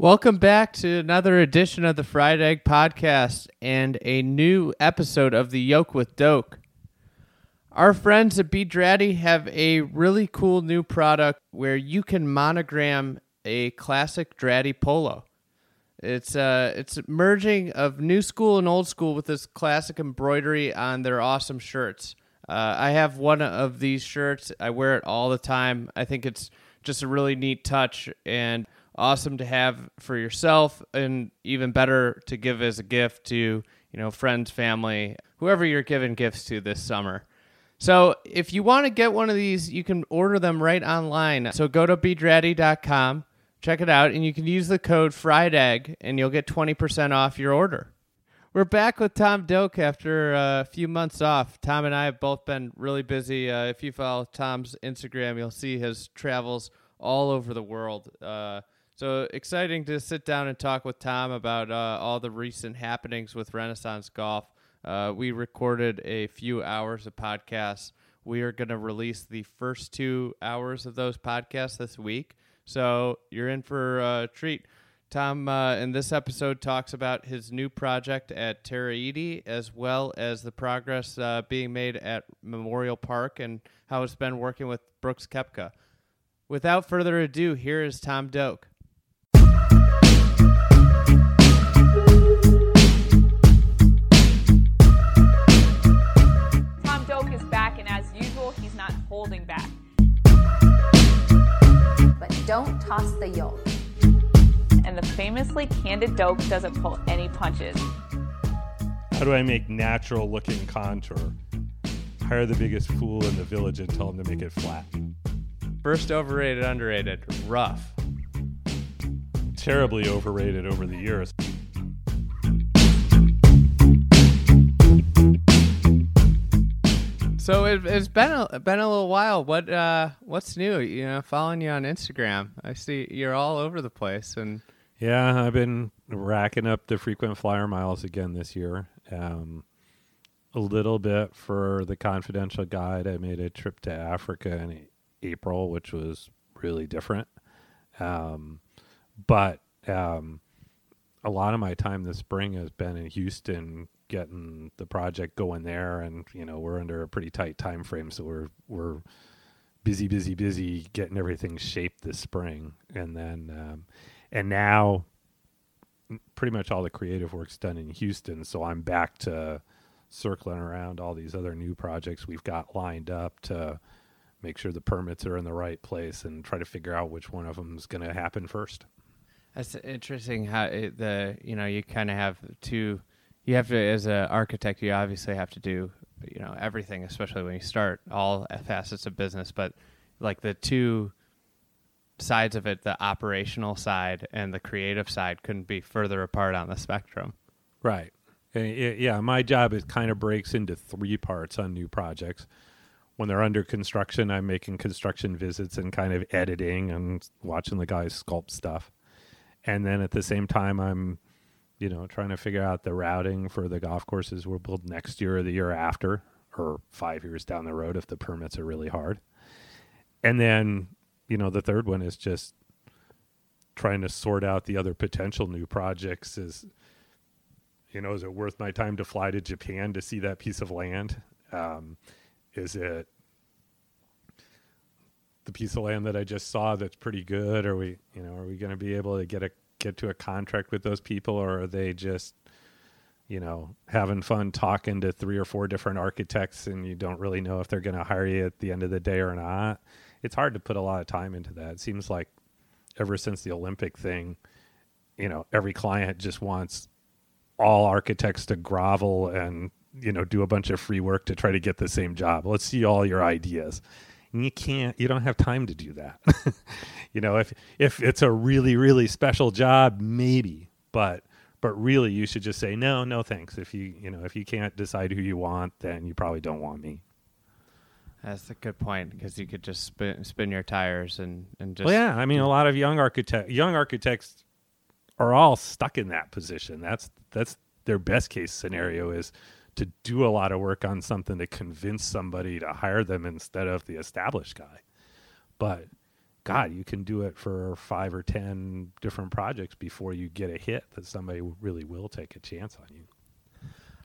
Welcome back to another edition of the Fried Egg Podcast and a new episode of the Yolk with Doak. Our friends at B Draddy have a really cool new product where you can monogram a classic Draddy polo. It's uh it's a merging of new school and old school with this classic embroidery on their awesome shirts. Uh, I have one of these shirts. I wear it all the time. I think it's just a really neat touch and awesome to have for yourself and even better to give as a gift to, you know, friends, family, whoever you're giving gifts to this summer. So if you want to get one of these, you can order them right online. So go to bdraddy.com, check it out, and you can use the code fried egg and you'll get 20% off your order. We're back with Tom Doak after a few months off. Tom and I have both been really busy. Uh, if you follow Tom's Instagram, you'll see his travels all over the world. Uh, so exciting to sit down and talk with Tom about uh, all the recent happenings with Renaissance Golf. Uh, we recorded a few hours of podcasts. We are going to release the first two hours of those podcasts this week. So you're in for a treat. Tom, uh, in this episode, talks about his new project at Tara Iti, as well as the progress uh, being made at Memorial Park and how it's been working with Brooks Koepka. Without further ado, here is Tom Doak. Holding back. but don't toss the yolk. And the famously candid Doak doesn't pull any punches. How do I make natural looking contour? Hire the biggest fool in the village and tell him to make it flat. First overrated, underrated, rough. Terribly overrated over the years. So it, it's been a been a little while. What uh, what's new? You know, following you on Instagram, I see you're all over the place, and Yeah, I've been racking up the frequent flyer miles again this year. Um, a little bit for the confidential guide. I made a trip to Africa in April, which was really different. Um, but um, a lot of my time this spring has been in Houston getting the project going there and you know we're under a pretty tight time frame so we're we're busy busy busy getting everything shaped this spring and then um, and now pretty much all the creative work's done in Houston so I'm back to circling around all these other new projects we've got lined up to make sure the permits are in the right place and try to figure out which one of them is going to happen first that's interesting. How it, the you know you kind of have two. You have to as an architect, you obviously have to do you know everything, especially when you start all facets of business. But like the two sides of it, the operational side and the creative side, couldn't be further apart on the spectrum. Right. Yeah, my job is kind of breaks into three parts on new projects. When they're under construction, I'm making construction visits and kind of editing and watching the guys sculpt stuff. And then at the same time, I'm, you know, trying to figure out the routing for the golf courses we'll build next year or the year after, or five years down the road if the permits are really hard. And then, you know, the third one is just trying to sort out the other potential new projects is you know, is it worth my time to fly to Japan to see that piece of land? Um, is it the piece of land that I just saw that's pretty good? Are we, you know, are we going to be able to get a get to a contract with those people, or are they just, you know, having fun talking to three or four different architects, and you don't really know if they're going to hire you at the end of the day or not? It's hard to put a lot of time into that. It seems like ever since the Olympic thing, you know, every client just wants all architects to grovel and you know do a bunch of free work to try to get the same job let's see all your ideas and you can't you don't have time to do that. You know if if it's a really really special job maybe but but really you should just say no no thanks. If you you know if you can't decide who you want then you probably don't want me. That's a good point because you could just spin, spin your tires and and just well yeah i mean a lot of young architect young architects are all stuck in that position. That's that's their best case scenario is to do a lot of work on something to convince somebody to hire them instead of the established guy but God, you can do it for five or ten different projects before you get a hit that somebody really will take a chance on you.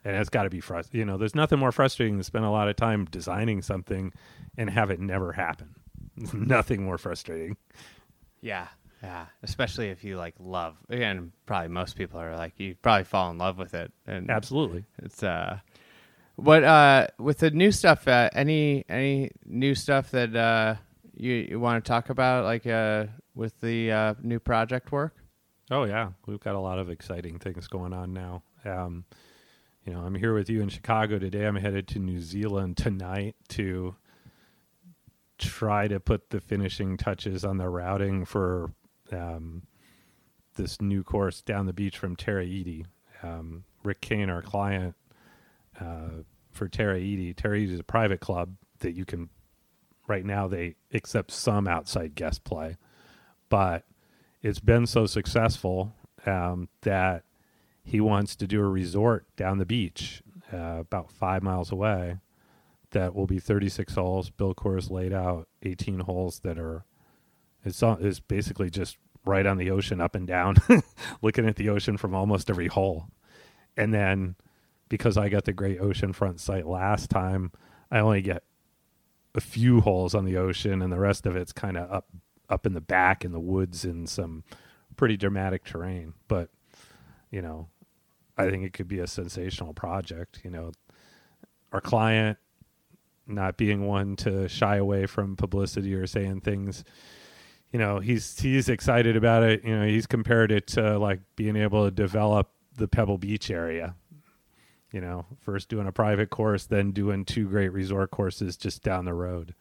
And it's got to be frustrating. You know, there's nothing more frustrating than spend a lot of time designing something and have it never happen. Nothing more frustrating. Yeah, yeah. Especially if you like love. Again, probably most people are like you probably fall in love with it, and Absolutely. It's uh, what uh, with the new stuff. Uh, any any new stuff that uh you, you want to talk about, like uh, with the uh, new project work? Oh yeah, we've got a lot of exciting things going on now. Um, you know, I'm here with you in Chicago today. I'm headed to New Zealand tonight to try to put the finishing touches on the routing for um, this new course down the beach from Tara Iti. Um, Ric Kayne, our client uh, for Tara Iti. Tara Iti is a private club that you can. Right now, they accept some outside guest play, but it's been so successful um, that he wants to do a resort down the beach, uh, about five miles away. That will be 36 holes. Bill Coore laid out 18 holes that are. It's it's basically just right on the ocean, up and down, looking at the ocean from almost every hole. And then, because I got the great oceanfront site last time, I only get a few holes on the ocean, and the rest of it's kind of up up in the back in the woods in some pretty dramatic terrain. But you know, I think it could be a sensational project. You know, our client not being one to shy away from publicity or saying things. You know, he's he's excited about it. You know, he's compared it to like being able to develop the Pebble Beach area. You know, first doing a private course, then doing two great resort courses just down the road.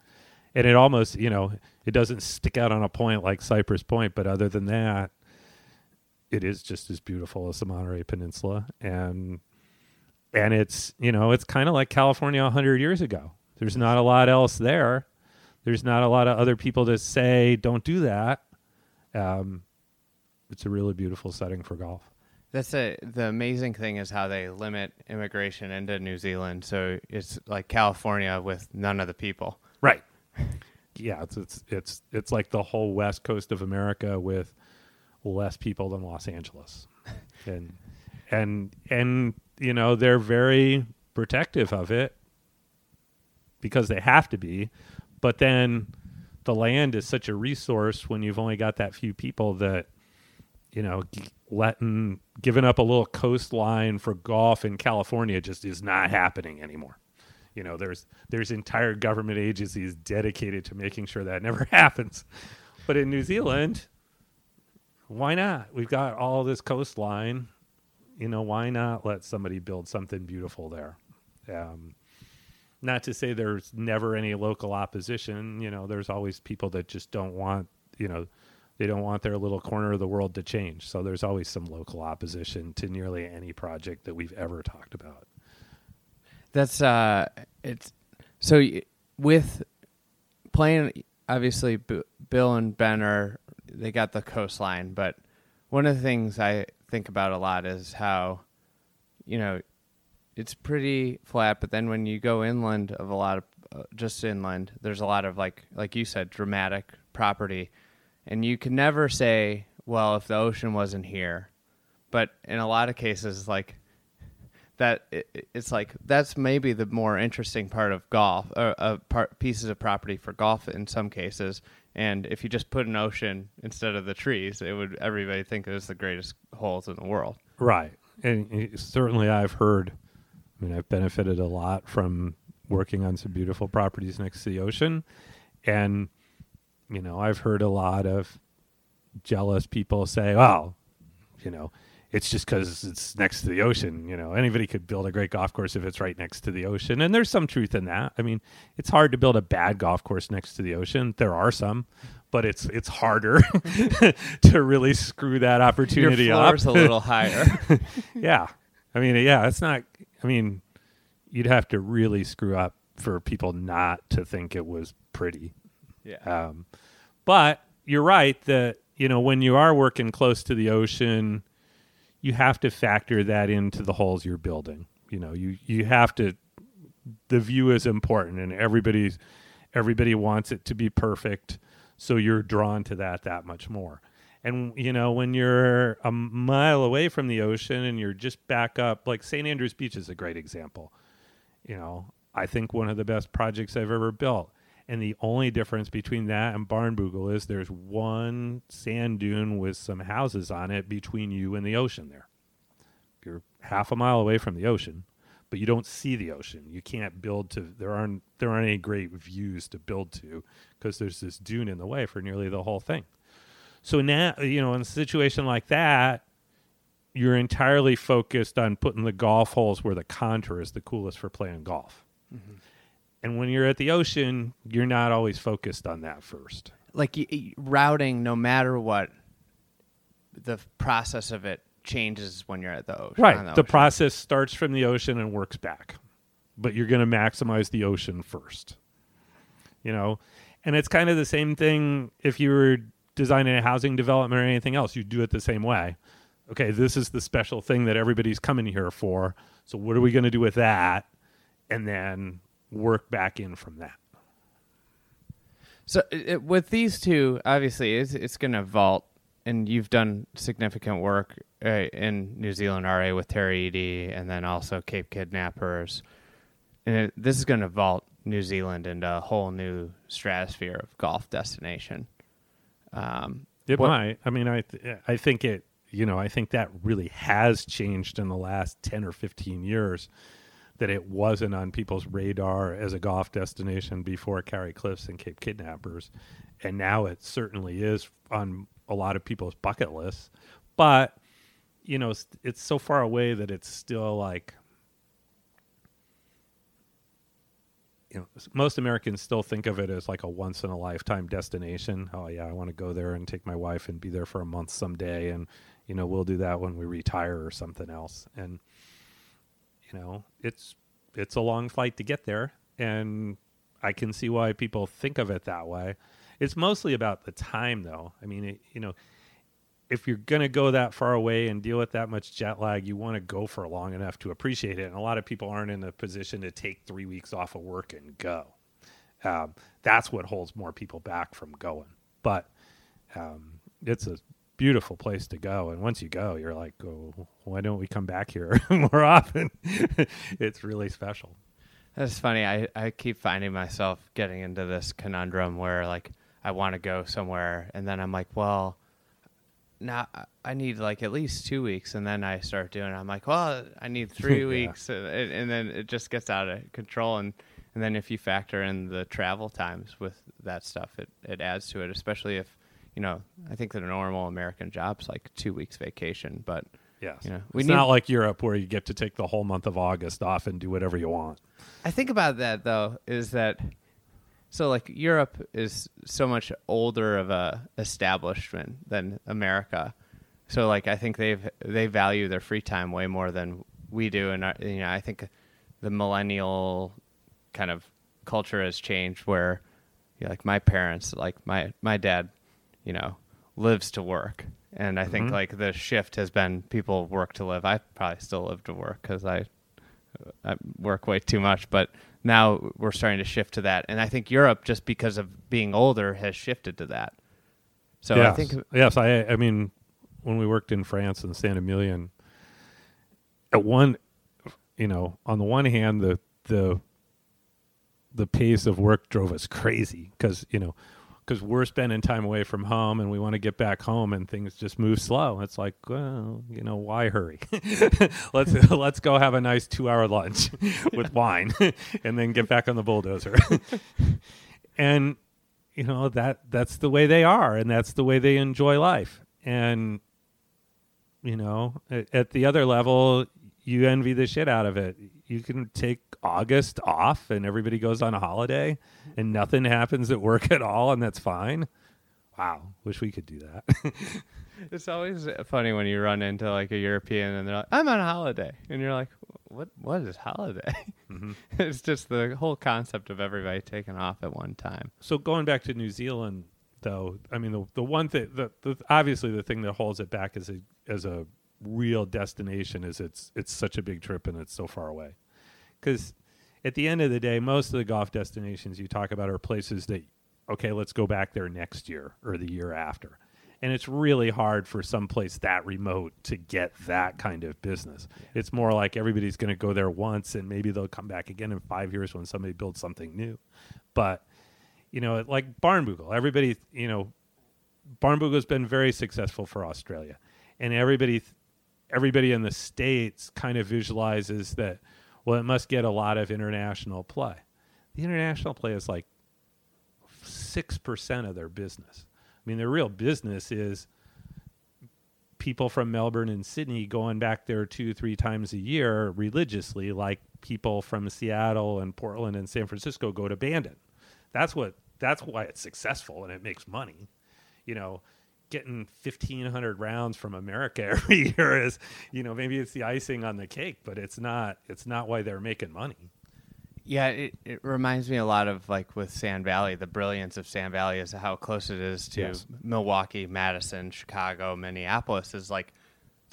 And it almost, you know, it doesn't stick out on a point like Cypress Point, but other than that, it is just as beautiful as the Monterey Peninsula, and and it's you know it's kind of like California hundred years ago. There's not a lot else there. There's not a lot of other people to say don't do that. Um, it's a really beautiful setting for golf. That's a the amazing thing is how they limit immigration into New Zealand. So it's like California with none of the people. Right. Yeah, it's it's it's it's like the whole west coast of America with less people than Los Angeles. and and and you know, they're very protective of it because they have to be. But then the land is such a resource when you've only got that few people that you know, letting giving up a little coastline for golf in California just is not happening anymore. You know, there's there's entire government agencies dedicated to making sure that never happens. But in New Zealand, why not? We've got all this coastline. You know, why not let somebody build something beautiful there? Um, not to say there's never any local opposition. You know, there's always people that just don't want, you know, they don't want their little corner of the world to change. So there's always some local opposition to nearly any project that we've ever talked about. That's uh, it's so with playing. Obviously, B- Bill and Ben are they got the coastline, but one of the things I think about a lot is how, you know, it's pretty flat, but then when you go inland of a lot of uh, just inland, there's a lot of like like you said, dramatic property, and you can never say, well, if the ocean wasn't here, but in a lot of cases, like that it, it's like that's maybe the more interesting part of golf uh, uh, part pieces of property for golf in some cases. And if you just put an ocean instead of the trees it would everybody think it was the greatest holes in the world. Right. And uh, certainly I've heard, I mean, I've benefited a lot from working on some beautiful properties next to the ocean. And, you know, I've heard a lot of jealous people say, well, you know, it's just because it's next to the ocean. You know, anybody could build a great golf course if it's right next to the ocean. And there's some truth in that. I mean, it's hard to build a bad golf course next to the ocean. There are some, but it's it's harder to really screw that opportunity your up. floor's a little higher yeah. I mean, yeah, it's not, I mean, you'd have to really screw up for people not to think it was pretty. yeah Um, but you're right that, you know, when you are working close to the ocean, you have to factor that into the holes you're building. You know, you, you have to, the view is important and everybody's, everybody wants it to be perfect. So you're drawn to that that much more. And you know, when you're a mile away from the ocean and you're just back up, like St. Andrews Beach is a great example. You know, I think one of the best projects I've ever built. And the only difference between that and Barnbougle is there's one sand dune with some houses on it between you and the ocean there. You're half a mile away from the ocean, but you don't see the ocean. You can't build to there aren't there aren't any great views to build to because there's this dune in the way for nearly the whole thing. So now, you know, in a situation like that, you're entirely focused on putting the golf holes where the contour is the coolest for playing golf. Mm-hmm. And when you're at the ocean, you're not always focused on that first. Like y- routing, no matter what, the process of it changes when you're at the ocean. Right. The, ocean. process starts from the ocean and works back. But you're going to maximize the ocean first. You know, and it's kind of the same thing if you were designing a housing development or anything else, you do it the same way. Okay, this is the special thing that everybody's coming here for. So what are we going to do with that? And then work back in from that. So it, with these two, obviously, it's, it's going to vault, and you've done significant work uh, in New Zealand RA with Tara Iti, and then also Cape Kidnappers. And it, this is going to vault New Zealand into a whole new stratosphere of golf destination. Um, It what- might. I mean, I th- I think it. You know, I think that really has changed in the last ten or fifteen years. That it wasn't on people's radar as a golf destination before Kauri Cliffs and Cape Kidnappers, and now it certainly is on a lot of people's bucket lists. But you know, it's, it's so far away that it's still like. You know, most Americans still think of it as like a once in a lifetime destination. Oh yeah, I want to go there and take my wife and be there for a month someday, and you know we'll do that when we retire or something else. And you know, it's it's a long flight to get there, and I can see why people think of it that way. It's mostly about the time, though. I mean, it, you know, if you're going to go that far away and deal with that much jet lag, you want to go for long enough to appreciate it. And a lot of people aren't in the position to take three weeks off of work and go. Um, that's what holds more people back from going. But um, it's a beautiful place to go. And once you go, you're like, oh, why don't we come back here more often? it's really special. That's funny. I, I keep finding myself getting into this conundrum where like I want to go somewhere and then I'm like, well, now I need like at least two weeks, and then I start doing. it. I'm like, well, I need three Yeah. weeks, and, and then it just gets out of control. And and then if you factor in the travel times with that stuff, it it adds to it. Especially if you know, I think that a normal American job's like two weeks vacation, but Yes. You know, we it's need- not like Europe where you get to take the whole month of August off and do whatever you want. I think about that though is that so like Europe is so much older of a establishment than America. So like I think they've they value their free time way more than we do and uh, you know I think the millennial kind of culture has changed where you know, like my parents like my my dad you know lives to work and I think like the shift has been people work to live. I probably still live to work cuz I I work way too much, but now we're starting to shift to that. And I think Europe, just because of being older, has shifted to that. So yes. I think yes, I I mean when we worked in France and Saint Emilion at one you know, on the one hand the the the pace of work drove us crazy cuz you know because we're spending time away from home and we want to get back home and things just move slow. It's like, well, you know, why hurry? let's let's go have a nice two hour lunch with wine and then get back on the bulldozer. and you know that that's the way they are and that's the way they enjoy life. And you know, at, at the other level, you envy the shit out of it. You can take August off and everybody goes on a holiday and nothing happens at work at all and that's fine. Wow, wish we could do that. it's always funny when you run into like a European and they're like, "I'm on a holiday," and you're like, "What? What is holiday?" Mm-hmm. it's just the whole concept of everybody taking off at one time. so going back to New Zealand though, I mean the the one thing the, the obviously the thing that holds it back is a as a real destination is it's it's such a big trip and it's so far away. Cuz at the end of the day, most of the golf destinations you talk about are places that okay, let's go back there next year or the year after. And it's really hard for some place that remote to get that kind of business. It's more like everybody's going to go there once and maybe they'll come back again in five years when somebody builds something new. But, you know, like Barnbougle, everybody, you know, Barnbougle has been very successful for Australia. And everybody, everybody in the States kind of visualizes that, well, it must get a lot of international play. The international play is like 6% of their business. I mean, their real business is people from Melbourne and Sydney going back there two, three times a year religiously, like people from Seattle and Portland and San Francisco go to Bandon. That's what. That's why it's successful and it makes money. You know, getting fifteen hundred rounds from America every year is, you know, maybe it's the icing on the cake, but it's not. It's not why they're making money. Yeah, it, it reminds me a lot of like with Sand Valley. The brilliance of Sand Valley is how close it is to Yes. Milwaukee, Madison, Chicago, Minneapolis. Is like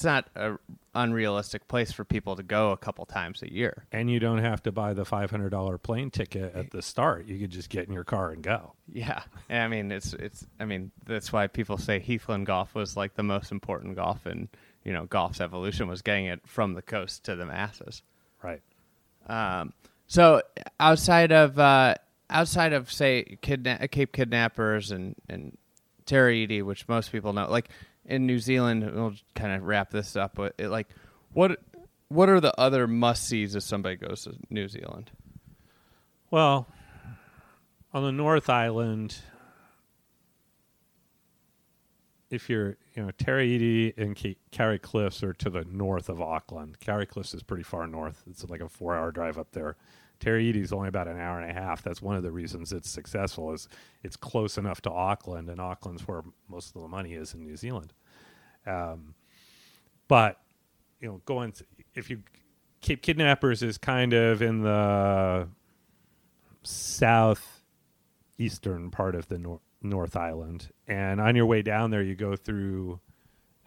it's not a unrealistic place for people to go a couple times a year. And you don't have to buy the five hundred dollar plane ticket at the start. You could just get in your car and go. Yeah, and I mean it's it's I mean that's why people say Heathland golf was like the most important golf and you know golf's evolution was getting it from the coast to the masses. Right. Um, so outside of uh, outside of say kidna- Cape Kidnappers and and Tara Iti, which most people know, like in New Zealand, we'll kind of wrap this up But it. Like, what what are the other must sees if somebody goes to New Zealand? Well, on the North Island, if you're, you know, Tara Iti and Kauri Cliffs are to the north of Auckland. Kauri Cliffs is pretty far north. It's like a four-hour drive up there. Tara Iti is only about an hour and a half. That's one of the reasons it's successful is it's close enough to Auckland, and Auckland's where most of the money is in New Zealand. Um, but you know, going to, if you Cape Kidnappers is kind of in the southeastern part of the nor- North Island, and on your way down there, you go through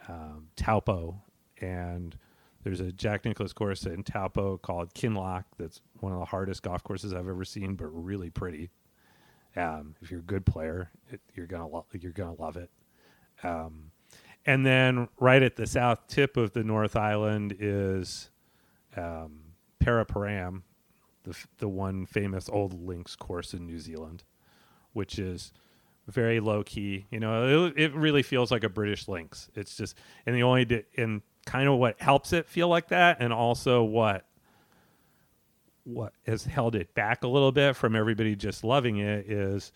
um, Taupo, and there's a Jack Nicklaus course in Taupo called Kinloch. That's one of the hardest golf courses I've ever seen, but really pretty. Um, if you're a good player, it, you're gonna lo- you're gonna love it. Um, and then right at the south tip of the North Island is um, Paraparaumu, the the one famous old links course in New Zealand, which is very low key. You know, it, it really feels like a British links. It's just and the only di- and kind of what helps it feel like that, and also what what has held it back a little bit from everybody just loving it is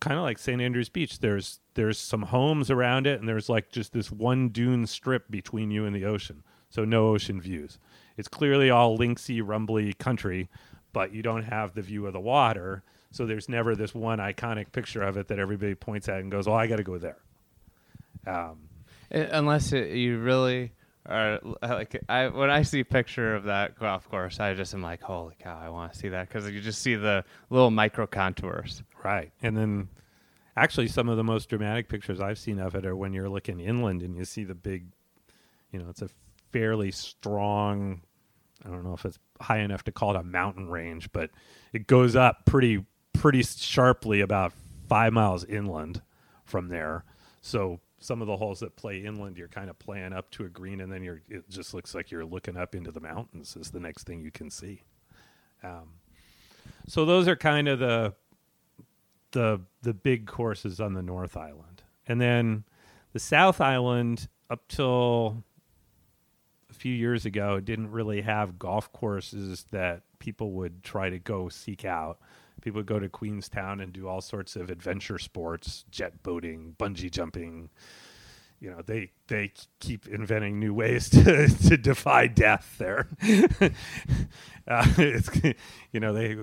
kind of like St. Andrews Beach. There's there's some homes around it, and there's like just this one dune strip between you and the ocean, so no ocean views. It's clearly all linksy, rumbly country, but you don't have the view of the water. So there's never this one iconic picture of it that everybody points at and goes, "Oh, I got to go there." Um, Uh, Unless it, you really are like I when I see a picture of that golf course, I just am like, holy cow, I want to see that because you just see the little micro contours. Right. And then actually some of the most dramatic pictures I've seen of it are when you're looking inland and you see the big you know, it's a fairly strong I don't know if it's high enough to call it a mountain range, but it goes up pretty pretty sharply about 5 miles inland from there. So some of the holes that play inland, you're kind of playing up to a green, and then you're. It just looks like you're looking up into the mountains. Is the next thing you can see. Um, so those are kind of the the the big courses on the North Island, and then the South Island up till a few years ago didn't really have golf courses that people would try to go seek out. People would go to Queenstown and do all sorts of adventure sports, jet boating, bungee jumping. You know, they they keep inventing new ways to to defy death there. uh, it's you know they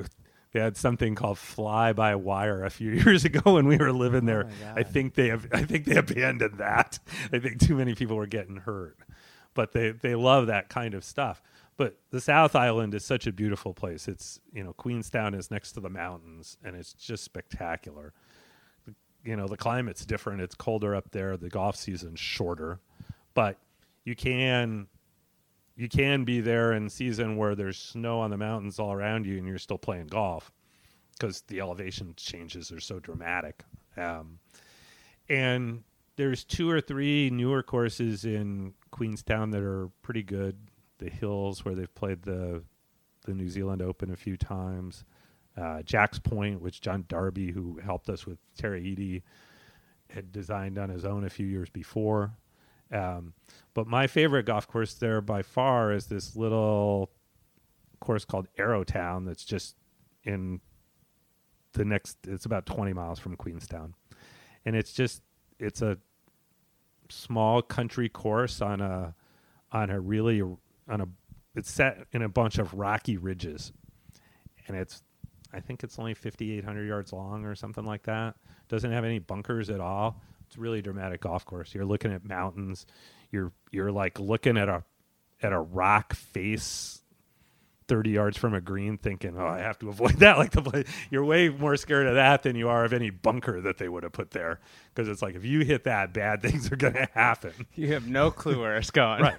they had something called fly by wire a few years ago when we were living oh there. I think they have I think they abandoned that. I think too many people were getting hurt. But they they love that kind of stuff. But the South Island is such a beautiful place. It's you know Queenstown is next to the mountains and it's just spectacular. You know the climate's different. It's colder up there. The golf season's shorter, but you can you can be there in season where there's snow on the mountains all around you and you're still playing golf. because the elevation changes are so dramatic. Um, and there's two or three newer courses in Queenstown that are pretty good. The Hills, where they've played the the New Zealand Open a few times. Uh, Jack's Point, which John Darby, who helped us with Tara Iti, had designed on his own a few years before. Um, but my favorite golf course there by far is this little course called Arrowtown that's just in the next it's about 20 miles from Queenstown. And it's just it's a small country course on a on a really on a it's set in a bunch of rocky ridges. And it's I think it's only 5800 yards long or something like that. Doesn't have any bunkers at all. It's really dramatic golf course. You're looking at mountains. You're you're like looking at a at a rock face 30 yards from a green thinking, oh, I have to avoid that. Like the play, you're way more scared of that than you are of any bunker that they would have put there. Because it's like, if you hit that, bad things are going to happen. You have no clue where it's going. right.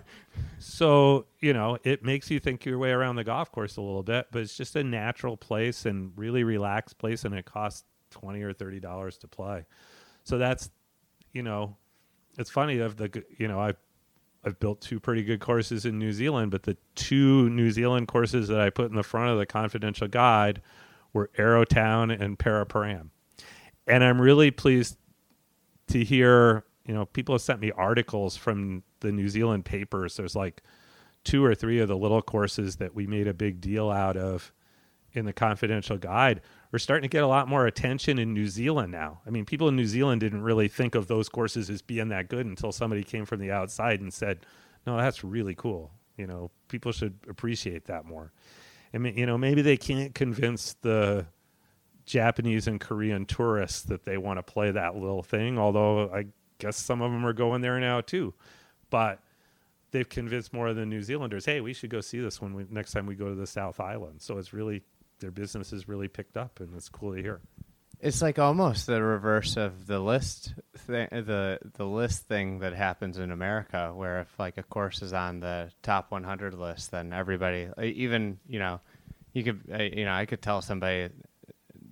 So, you know, it makes you think your way around the golf course a little bit, but it's just a natural place and really relaxed place. And it costs 20 or $30 to play. So that's, you know, it's funny of the, you know, I I've built two pretty good courses in New Zealand, but the two New Zealand courses that I put in the front of the confidential guide were Arrowtown and Paraparaumu. And I'm really pleased to hear, you know, people have sent me articles from the New Zealand papers. There's like two or three of the little courses that we made a big deal out of in the confidential guide are starting to get a lot more attention in New Zealand now. I mean, people in New Zealand didn't really think of those courses as being that good until somebody came from the outside and said, "No, that's really cool." You know, people should appreciate that more. I mean, you know, maybe they can't convince the Japanese and Korean tourists that they want to play that little thing, although I guess some of them are going there now too. But they've convinced more of the New Zealanders, hey, we should go see this when we, next time we go to the South Island. So it's really their business has really picked up, and it's cool to hear. It's like almost the reverse of the list thing, the the list thing that happens in America, where if like a course is on the top 100 list, then everybody, even you know, you could uh, you know, I could tell somebody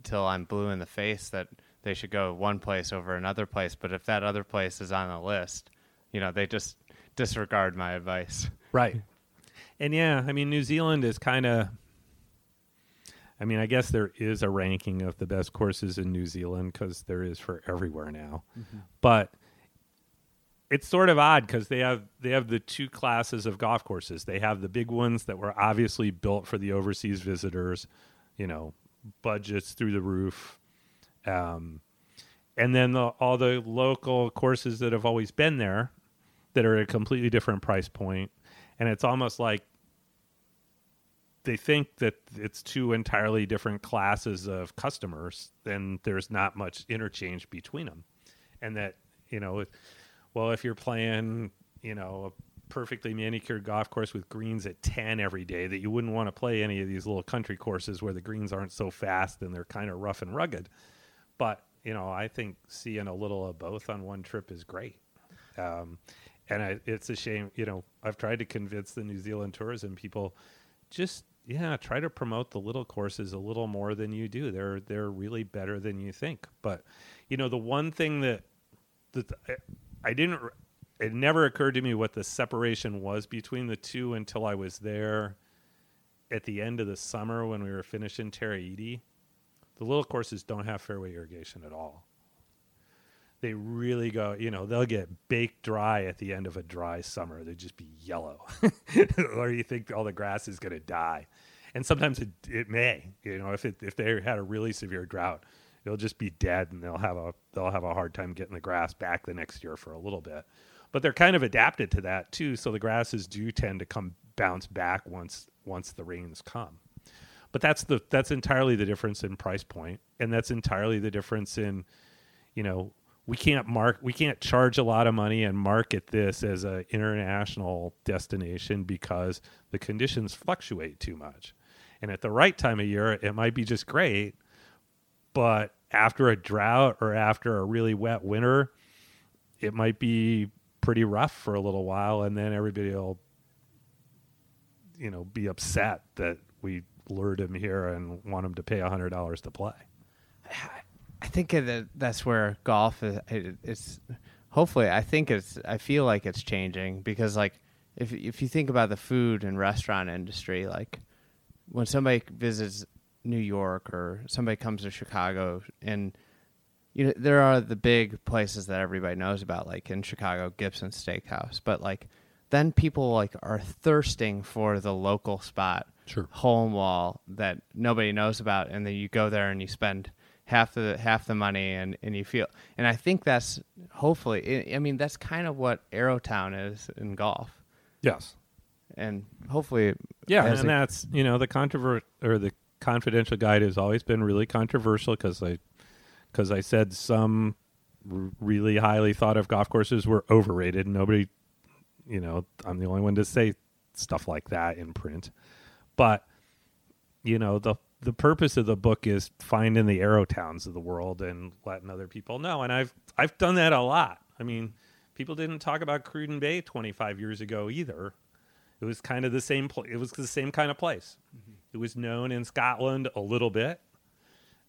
till I'm blue in the face that they should go one place over another place, but if that other place is on the list, you know, they just disregard my advice. Right. And yeah, I mean, New Zealand is kind of I mean, I guess there is a ranking of the best courses in New Zealand because there is for everywhere now. Mm-hmm. But it's sort of odd because they have they have the two classes of golf courses. They have the big ones that were obviously built for the overseas visitors, you know, budgets through the roof, um, and then the, all the local courses that have always been there that are at a completely different price point. And it's almost like they think that it's two entirely different classes of customers, then there's not much interchange between them, and that you know, well, if you're playing, you know, a perfectly manicured golf course with greens at 10 every day that you wouldn't want to play any of these little country courses where the greens aren't so fast and they're kind of rough and rugged. But you know i think seeing a little of both on one trip is great. Um, and I, it's a shame you know i've tried to convince the new zealand tourism people just yeah, try to promote the little courses a little more than you do. They're they're really better than you think. But you know, the one thing that that I, I didn't it never occurred to me what the separation was between the two until I was there at the end of the summer when we were finishing Tara Iti. The little courses don't have fairway irrigation at all they really go, you know, they'll get baked dry at the end of a dry summer. They'd just be yellow. or you think all the grass is going to die. And sometimes it, it may, you know, if it, if they had a really severe drought, it'll just be dead and they'll have a, they'll have a hard time getting the grass back the next year for a little bit. But they're kind of adapted to that too. So the grasses do tend to come bounce back once, once the rains come. But that's the, that's entirely the difference in price point, And that's entirely the difference in, you know, we can't mark we can't charge a lot of money and market this as an international destination because the conditions fluctuate too much and at the right time of year it might be just great but after a drought or after a really wet winter it might be pretty rough for a little while and then everybody will you know be upset that we lured him here and want him to pay a hundred dollars to play. I think that that's where golf is. It's hopefully. I think it's. I feel like it's changing because, like, if if you think about the food and restaurant industry, like when somebody visits New York or somebody comes to Chicago, and you know there are the big places that everybody knows about, like in Chicago, Gibson Steakhouse, but like then people like are thirsting for the local spot Sure. hole in wall that nobody knows about, and then you go there and you spend half the half the money, and and you feel. And I think that's hopefully. I mean, that's kind of what Arrowtown is in golf, Yes. and hopefully, Yeah, and it- that's you know the controvert or the confidential guide has always been really controversial because I because I said some r- really highly thought of golf courses were overrated. Nobody, you know, I'm the only one to say stuff like that in print, but you know the the purpose of the book is finding the arrow towns of the world and letting other people know. And I've I've done that a lot. I mean, people didn't talk about Cruden Bay 25 years ago either. It was kind of the same. Pl- it was the same kind of place. It was known in Scotland a little bit,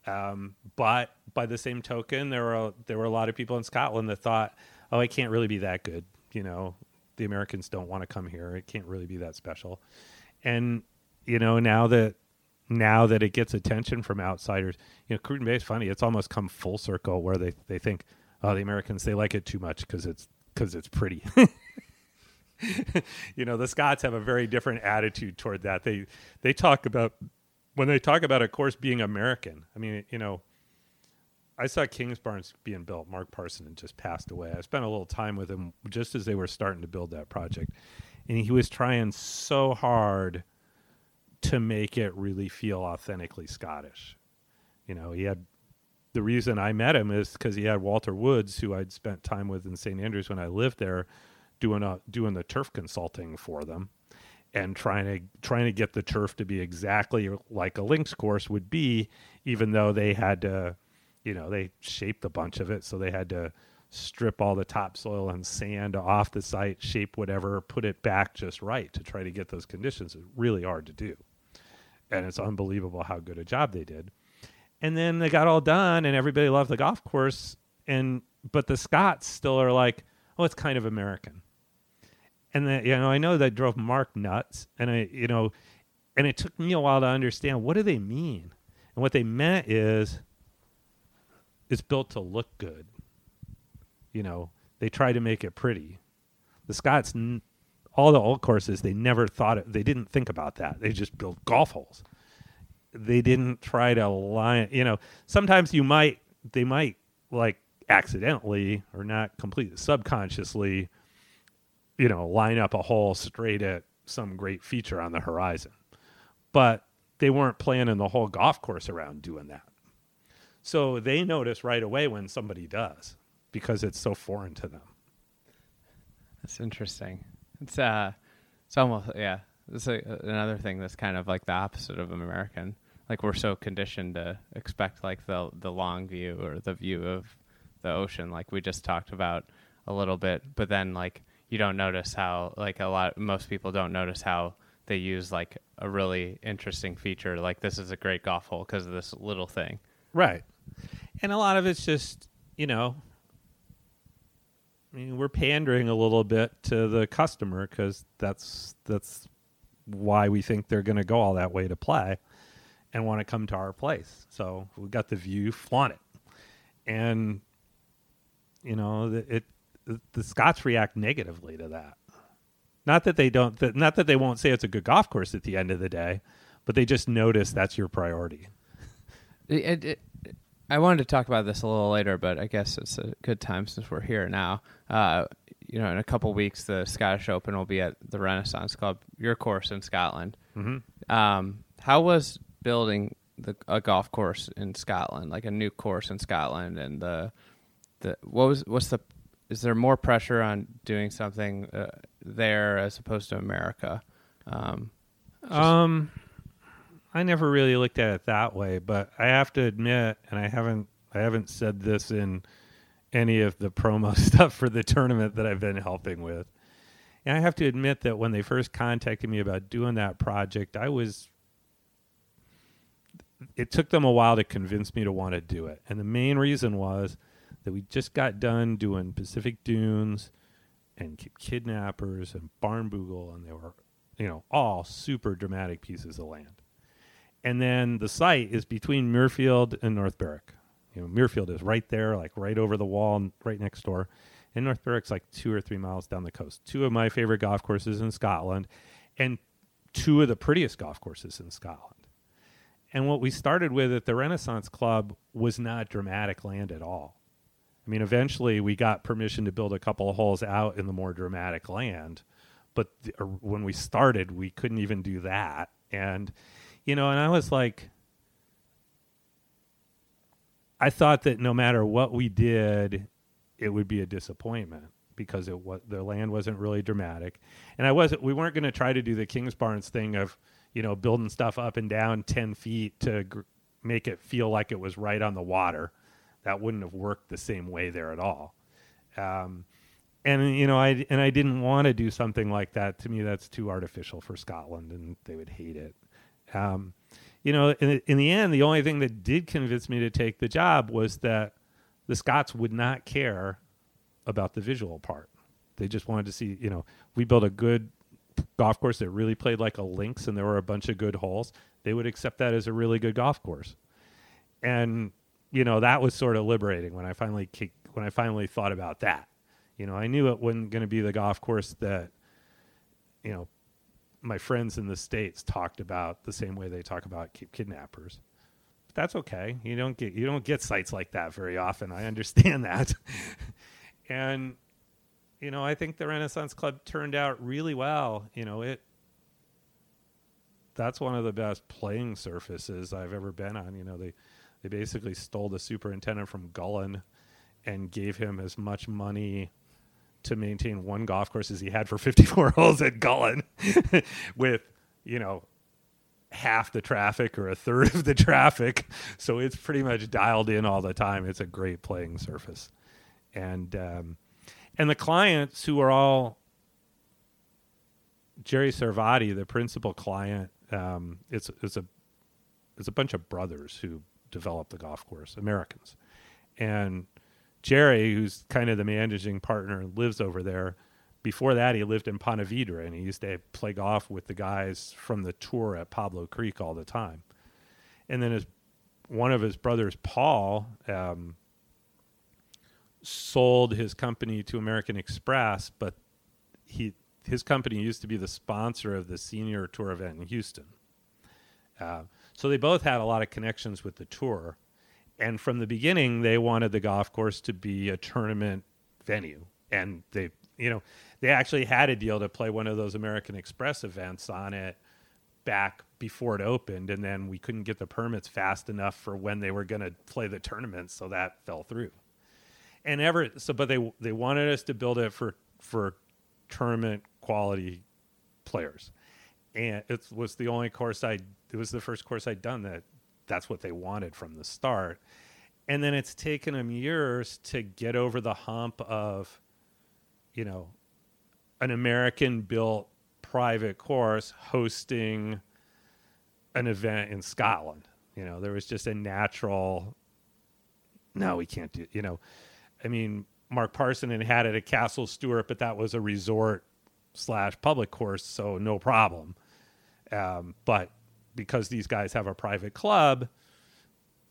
um, but by the same token, there were there were a lot of people in Scotland that thought, "Oh, it can't really be that good." You know, the Americans don't want to come here. It can't really be that special. And you know, now that now that it gets attention from outsiders, you know, Cruden Bay is funny. It's almost come full circle where they they think, "Oh, the Americans they like it too much because it's because it's pretty." you know the scots have a very different attitude toward that they they talk about when they talk about a course being american i mean you know i saw Kingsbarns being built Mark Parsinen just passed away i spent a little time with him just as they were starting to build that project and he was trying so hard to make it really feel authentically scottish you know he had the reason I met him is because he had Walter Woods, who I'd spent time with in St. Andrews when I lived there, doing a, doing the turf consulting for them, and trying to trying to get the turf to be exactly like a links course would be, even though they had to, you know, they shaped a bunch of it, so they had to strip all the topsoil and sand off the site, shape whatever, put it back just right to try to get those conditions. It's really hard to do, and it's unbelievable how good a job they did. And then they got all done and everybody loved the golf course and but the scots still are like oh it's kind of american. And you know i know that drove mark nuts and i you know and it took me a while to understand what do they mean? And what they meant is it's built to look good. You know they try to make it pretty. The scots all the old courses they never thought it they didn't think about that. They just built golf holes. They didn't try to line you know sometimes you might they might like accidentally or not completely subconsciously you know line up a hole straight at some great feature on the horizon. But they weren't planning the whole golf course around doing that. So they notice right away when somebody does because it's so foreign to them. That's interesting. It's uh, it's almost yeah. It's a, another thing that's kind of like the opposite of American. Like we're so conditioned to expect like the the long view or the view of the ocean, like we just talked about a little bit. But then like you don't notice how like a lot most people don't notice how they use like a really interesting feature. Like this is a great golf hole because of this little thing. Right. And a lot of it's just, you know, I mean, we're pandering a little bit to the customer because that's that's why we think they're going to go all that way to play and want to come to our place. So we got the view, flaunt it, and you know, the- it the Scots react negatively to that. Not that they don't, that, not that they won't say it's a good golf course at the end of the day, but they just notice that's your priority. It, it, I wanted to talk about this a little later, but I guess it's a good time since we're here now. Uh, you know, in a couple weeks, the Scottish Open will be at the Renaissance Club, your course in Scotland. Mm-hmm. Um, how was building the, a golf course in Scotland, like a new course in Scotland, and the the what was what's the is there more pressure on doing something uh, there as opposed to America? Um, Um, I never really looked at it that way, but I have to admit, and I haven't, I haven't said this in any of the promo stuff for the tournament that I've been helping with. And I have to admit that when they first contacted me about doing that project, I was, it took them a while to convince me to want to do it. And the main reason was that we just got done doing Pacific Dunes and Kidnappers and Barnbougle, and they were, you know, all super dramatic pieces of land. And then the site is between Muirfield and North Berwick. You know, Muirfield is right there, like right over the wall, and right next door. And North Berwick's like two or three miles down the coast. Two of my favorite golf courses in Scotland, and two of the prettiest golf courses in Scotland. And what we started with at the Renaissance Club was not dramatic land at all. I mean, eventually we got permission to build a couple of holes out in the more dramatic land, but th- or uh, when we started, we couldn't even do that. And you know, and I was like, I thought that no matter what we did, it would be a disappointment because it was the land wasn't really dramatic, and I wasn't. We weren't going to try to do the Kingsbarns thing of you know building stuff up and down ten feet to gr- make it feel like it was right on the water. That wouldn't have worked the same way there at all. Um, and you know, I and I didn't want to do something like that. To me, that's too artificial for Scotland, and they would hate it. Um, you know, in, in the end, the only thing that did convince me to take the job was that the Scots would not care about the visual part. They just wanted to see, you know, we built a good golf course that really played like a links and there were a bunch of good holes. They would accept that as a really good golf course. And, you know, that was sort of liberating when I finally ki- when I finally thought about that. You know, I knew it wasn't going to be the golf course that you know, my friends in the states talked about the same way they talk about kidnappers. But that's okay. You don't get you don't get sites like that very often. I understand that. and you know, I think the Renaissance Club turned out really well. You know, it that's one of the best playing surfaces I've ever been on. You know, they they basically stole the superintendent from Gullane and gave him as much money to maintain one golf course as he had for 54 holes at Gullane with, you know, half the traffic or a third of the traffic. So it's pretty much dialed in all the time. It's a great playing surface. And um, and the clients who are all Jerry Sarvadi, the principal client, um, it's it's a it's a bunch of brothers who developed the golf course, Americans, and Jerry, who's kind of the managing partner lives over there. Before that, he lived in Ponte Vedra, and he used to play golf with the guys from the tour at Pablo Creek all the time. And then his one of his brothers, Paul, um, sold his company to American Express, but he his company used to be the sponsor of the senior tour event in Houston. Uh, so they both had a lot of connections with the tour, and from the beginning they wanted the golf course to be a tournament venue, and they you know they actually had a deal to play one of those American Express events on it back before it opened, and then we couldn't get the permits fast enough for when they were going to play the tournament, so that fell through. And ever so but they they wanted us to build it for for tournament quality players. And it was the only course i it was the first course i'd done that that's what they wanted from the start. And then it's taken them years to get over the hump of you know an american built private course hosting an event in scotland. You know there was just a natural no we can't do you know. I mean, Mark Parsinen had had it at Castle Stewart, but that was a resort slash public course, so no problem. Um, but because these guys have a private club,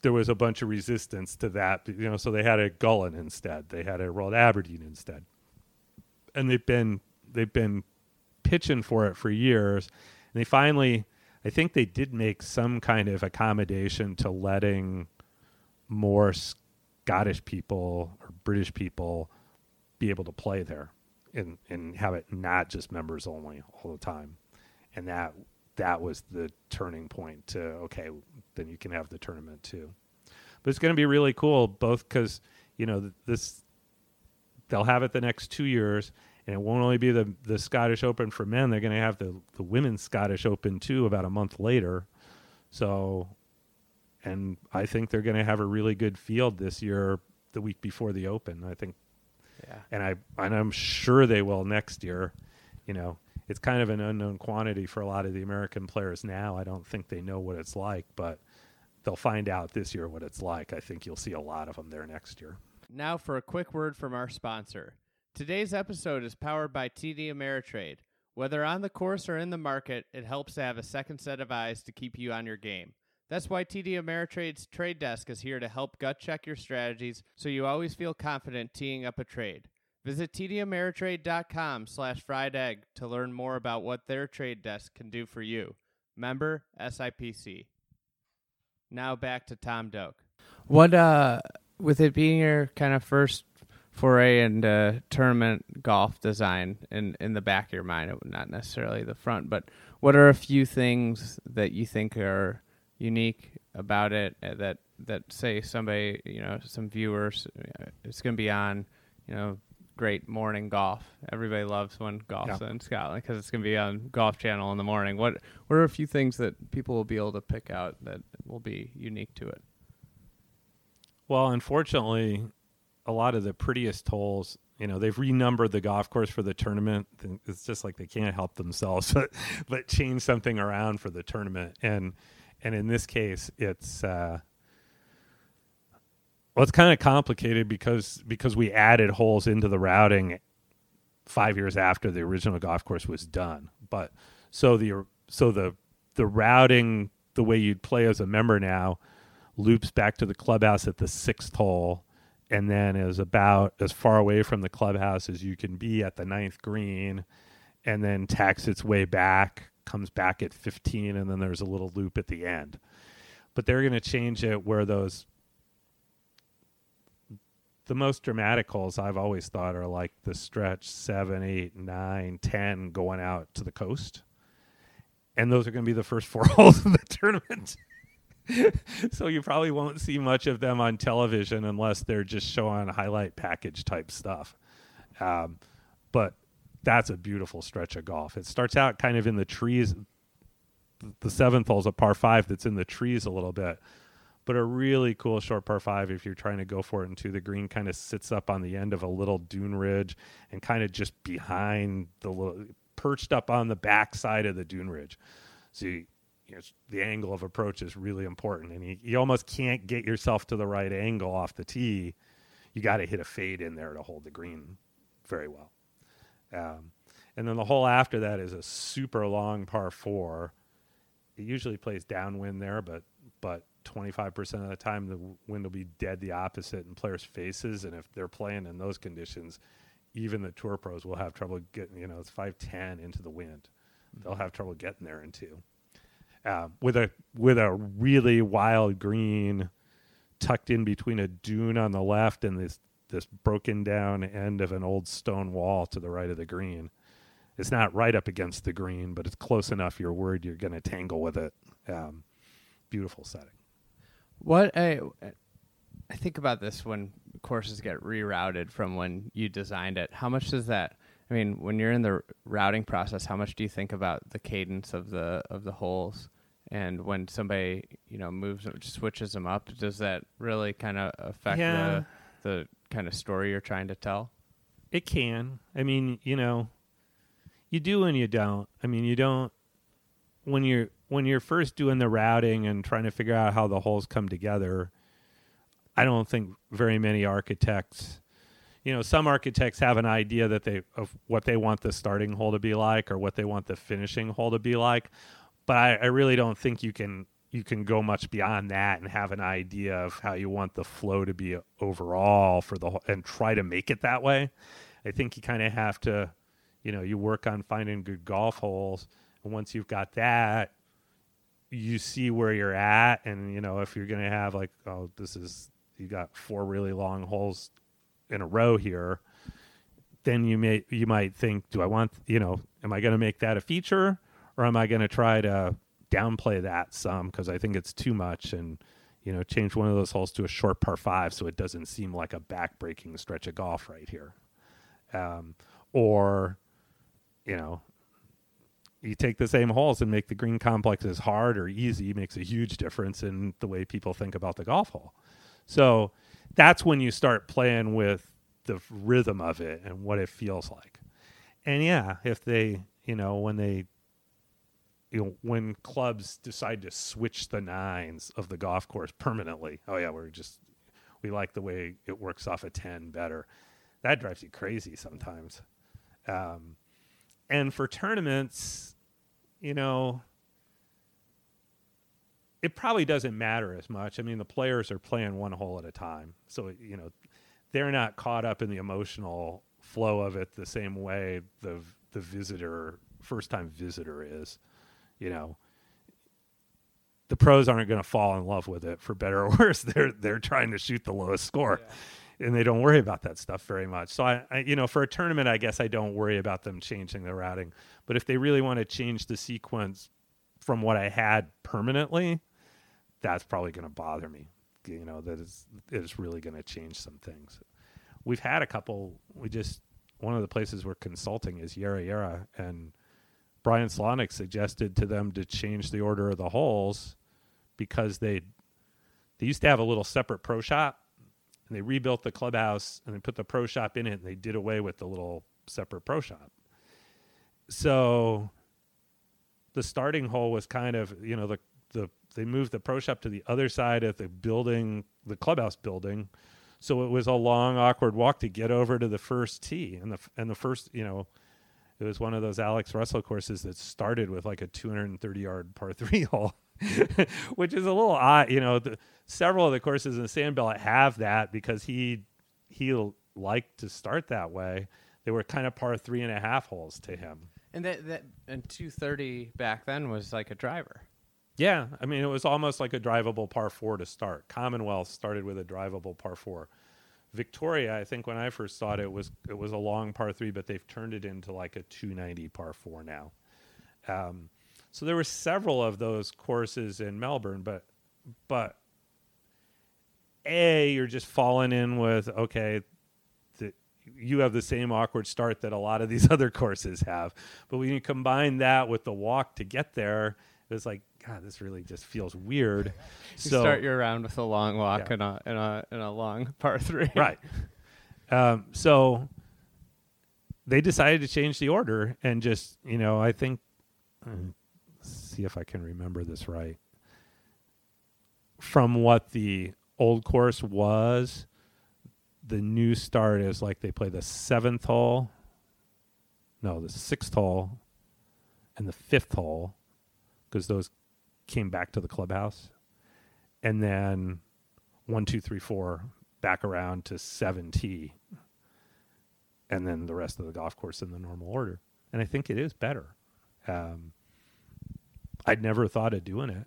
there was a bunch of resistance to that. You know, so they had a Gullane instead. They had a Royal Aberdeen instead, and they've been they've been pitching for it for years. And they finally, I think they did make some kind of accommodation to letting more Scottish people or British people be able to play there and and have it not just members only all the time. And that that was the turning point to okay, then you can have the tournament too. But it's going to be really cool both cuz you know this they'll have it the next 2 years and it won't only be the the Scottish Open for men, they're going to have the the women's Scottish Open too about a month later. So and I think they're going to have a really good field this year. The week before the Open, I think, Yeah. and I and I'm sure they will next year. You know, it's kind of an unknown quantity for a lot of the American players now. I don't think they know what it's like, but they'll find out this year what it's like. I think you'll see a lot of them there next year. Now for a quick word from our sponsor. Today's episode is powered by TD Ameritrade. Whether on the course or in the market, it helps to have a second set of eyes to keep you on your game. That's why TD Ameritrade's trade desk is here to help gut check your strategies so you always feel confident teeing up a trade. Visit tdameritrade.com slash fried egg to learn more about what their trade desk can do for you. Member SIPC. Now back to Tom Doak. What uh with it being your kind of first foray into tournament golf design in in the back of your mind, not necessarily the front, but what are a few things that you think are unique about it uh, that that say somebody you know some viewers uh, it's going to be on you know great morning golf everybody loves when golf's Yeah. in scotland because it's going to be on golf channel in the morning what what are a few things that people will be able to pick out that will be unique to it Well, unfortunately, a lot of the prettiest holes, you know, they've renumbered the golf course for the tournament. It's just like they can't help themselves, but but change something around for the tournament. And and in this case, it's uh, well, it's kind of complicated because because we added holes into the routing five years after the original golf course was done. But so the so the the routing the way you'd play as a member now loops back to the clubhouse at the sixth hole and then is about as far away from the clubhouse as you can be at the ninth green and then tacks its way back comes back at 15 and then there's a little loop at the end but they're going to change it where those the most dramatic holes I've always thought are like the stretch seven, eight, nine, ten going out to the coast. And those are going to be the first four holes of the tournament. so you probably won't see much of them on television unless they're just showing highlight package type stuff. Um, but that's a beautiful stretch of golf. It starts out kind of in the trees. The seventh hole's a par five that's in the trees a little bit, but a really cool short par five if you're trying to go for it into the green kind of sits up on the end of a little dune ridge and kind of just behind the little perched up on the back side of the dune ridge. So you, you know, the angle of approach is really important and you, you almost can't get yourself to the right angle off the tee. You got to hit a fade in there to hold the green very well. Um, and then the hole after that is a super long par four. It usually plays downwind there, but but 25% of the time the wind will be dead the opposite in players' faces, and if they're playing in those conditions, even the tour pros will have trouble getting. You know, it's 510 into the wind, they'll have trouble getting there in two. Um, with a with a really wild green tucked in between a dune on the left and this this broken down end of an old stone wall to the right of the green. It's not right up against the green, but it's close enough. You're worried you're going to tangle with it. Um, beautiful setting. What I I think about this when courses get rerouted from when you designed it. How much does that? I mean, when you're in the routing process, how much do you think about the cadence of the of the holes? And when somebody you know moves switches them up, does that really kind of affect Yeah. the the kind of story you're trying to tell? It can. I mean, you know, you do and you don't. I mean, you don't when you're when you're first doing the routing and trying to figure out how the holes come together. I don't think very many architects, you know, some architects have an idea that they of what they want the starting hole to be like or what they want the finishing hole to be like, but I, I really don't think you can you can go much beyond that and have an idea of how you want the flow to be overall for the and try to make it that way. I think you kind of have to, you know, you work on finding good golf holes, and once you've got that, you see where you're at, and you know if you're to have like, oh, this is you got four really long holes in a row here, then you may you might think, do I want you know, am I to make that a feature, or am I to try to downplay that some because I think it's too much and you know change one of those holes to a short par five so it doesn't seem like a back-breaking stretch of golf right here, um, or you know you take the same holes and make the green complexes hard or easy makes a huge difference in the way people think about the golf hole. So that's when you start playing with the rhythm of it and what it feels like. And yeah, if they, you know, when they you know when clubs decide to switch the nines of the golf course permanently. Oh yeah, we're just we like the way it works off a ten better. That drives you crazy sometimes. Um, and for tournaments, you know, it probably doesn't matter as much. I mean, the players are playing one hole at a time, so you know they're not caught up in the emotional flow of it the same way the the visitor first time visitor is. You know, the pros aren't going to fall in love with it for better or worse. They're they're trying to shoot the lowest score. Yeah and they don't worry about that stuff very much. So I, I, you know, for a tournament, I guess I don't worry about them changing the routing. But if they really want to change the sequence from what I had permanently, that's probably going to bother me. You know, that is it is really going to change some things. We've had a couple. We just one of the places we're consulting is Yarra Yarra, and Brian Slawnik suggested to them to change the order of the holes because they they used to have a little separate pro shop and they rebuilt the clubhouse and they put the pro shop in it and they did away with the little separate pro shop. So the starting hole was kind of, you know, the the they moved the pro shop to the other side of the building, the clubhouse building. So it was a long awkward walk to get over to the first tee and the and the first, you know, it was one of those Alex Russell courses that started with like a 230 yard par 3 hole. which is a little odd. You know, the, several of the courses in the Sandbelt have that because he he liked to start that way. They were kind of par three and a half holes to him. And that that and two thirty back then was like a driver. Yeah, I mean it was almost like a drivable par four to start. Commonwealth started with a drivable par four. Victoria, I think when I first saw it, it was it was a long par three, but they've turned it into like a two ninety par four now. Um, so there were several of those courses in Melbourne, but but a you're just falling in with okay, the, you have the same awkward start that a lot of these other courses have. But when you combine that with the walk to get there, it was like God, this really just feels weird. you so, start your round with a long walk yeah. and a and a and a long par three. Right. Um, so they decided to change the order and just you know I think see if I can remember this right. From what the old course was, the new start is like they play the seventh hole, no, the sixth hole, and the fifth hole, because those came back to the clubhouse, and then one, two, three, four, back around to seven tee, and then the rest of the golf course in the normal order. And I think it is better. Um, I'd never thought of doing it.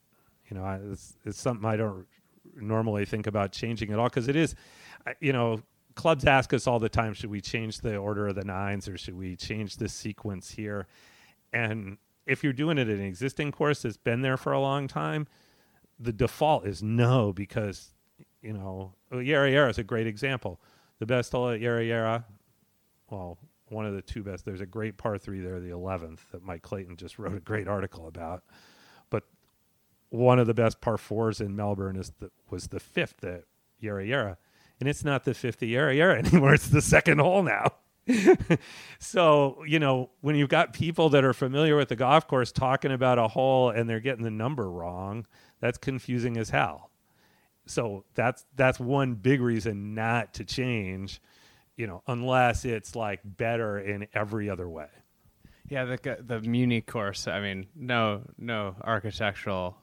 You know, I, it's, it's something I don't normally think about changing at all because it is, you know, clubs ask us all the time, should we change the order of the nines or should we change the sequence here? And if you're doing it in an existing course that's been there for a long time, the default is no because, you know, Yarra Yarra is a great example. The best hole at Yarra Yarra, well, one of the two best. There's a great par three there, the 11th, that Mike Clayton just wrote a great article about. But one of the best par fours in Melbourne is the, was the fifth at Yarra Yarra. And it's not the fifth Yarra Yarra anymore. It's the second hole now. so, you know, when you've got people that are familiar with the golf course talking about a hole and they're getting the number wrong, that's confusing as hell. So that's that's one big reason not to change you know, unless it's like better in every other way. Yeah, the the Muni course. I mean, no no architectural,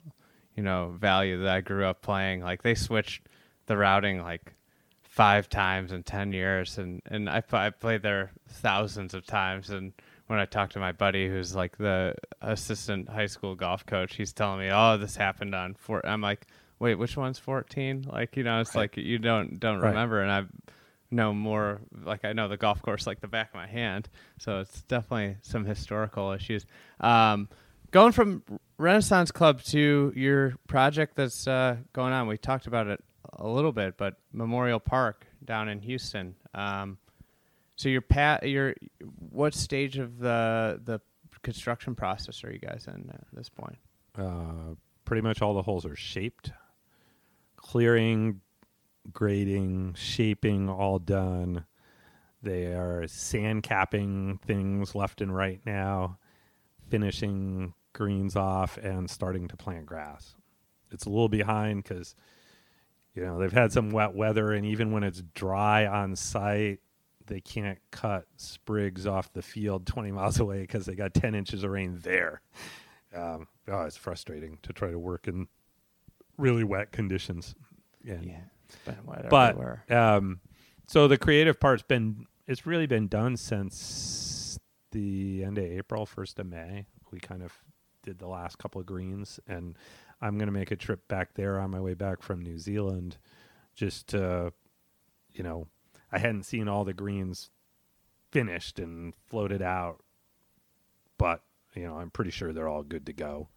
you know, value that I grew up playing. Like they switched the routing like five times in ten years, and and I I played there thousands of times. And when I talked to my buddy, who's like the assistant high school golf coach, he's telling me, "Oh, this happened on four. I'm like, "Wait, which one's 14?" Like, you know, it's right. like you don't don't right. remember, and I know more like I know the golf course like the back of my hand. So it's definitely some historical issues. Um, going from Renaissance Club to your project that's uh, going on, we talked about it a little bit, but Memorial Park down in Houston. Um, so your pat, your what stage of the the construction process are you guys in at this point? Uh, pretty much all the holes are shaped, clearing, grading, shaping all done. They are sand capping things left and right now, finishing greens off and starting to plant grass. It's a little behind because you know they've had some wet weather, and even when it's dry on site, they can't cut sprigs off the field 20 miles away because they got 10 inches of rain there. Um, oh, it's frustrating to try to work in really wet conditions. Yeah. Yeah, But um, so the creative part's been it's really been done since the end of April, first of May. We kind of did the last couple of greens, and I'm going to make a trip back there on my way back from New Zealand, just to, you know, I hadn't seen all the greens finished and floated out, but you know, I'm pretty sure they're all good to go.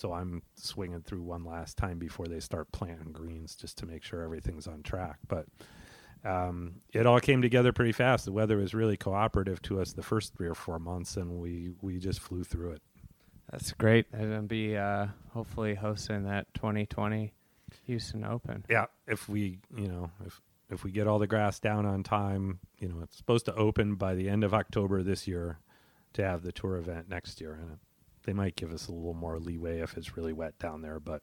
So I'm swinging through one last time before they start planting greens just to make sure everything's on track. But um, it all came together pretty fast. The weather was really cooperative to us the first three or four months, and we we just flew through it. That's great. I'm gonna be uh, hopefully hosting that 2020 Houston Open. Yeah, if we you know if if we get all the grass down on time, you know it's supposed to open by the end of October this year to have the tour event next year, and they might give us a little more leeway if it's really wet down there, but.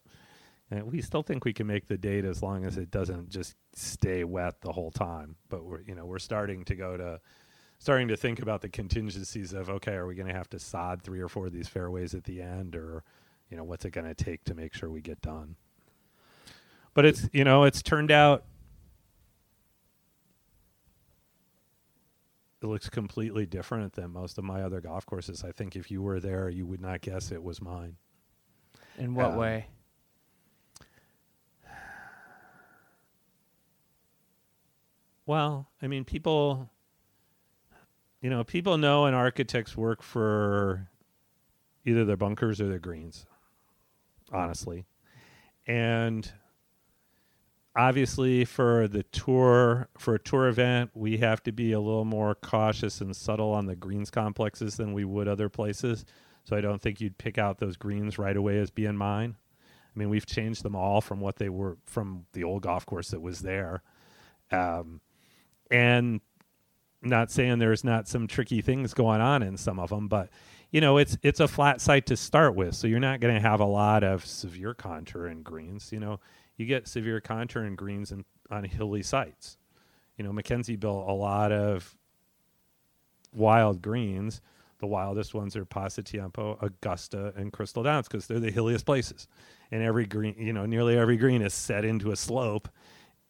And we still think we can make the date as long as it doesn't just stay wet the whole time. But we're you know we're starting to go to starting to think about the contingencies of okay, are we going to have to sod three or four of these fairways at the end, or you know what's it going to take to make sure we get done? But it's you know it's turned out it looks completely different than most of my other golf courses. I think if you were there, you would not guess it was mine. In what Um, way? Well, I mean, people, you know, people know an architect's work for either their bunkers or their greens, honestly. And obviously, for the tour, for a tour event, we have to be a little more cautious and subtle on the greens complexes than we would other places. So I don't think you'd pick out those greens right away as being mine. I mean, we've changed them all from what they were from the old golf course that was there. Um, and not saying there's not some tricky things going on in some of them, but you know, it's it's a flat site to start with, so you're not going to have a lot of severe contour in greens. You know, you get severe contour in greens in, on hilly sites. You know, Mackenzie built a lot of wild greens. The wildest ones are Pasatiempo, Augusta, and Crystal Downs because they're the hilliest places. And every green, you know, nearly every green is set into a slope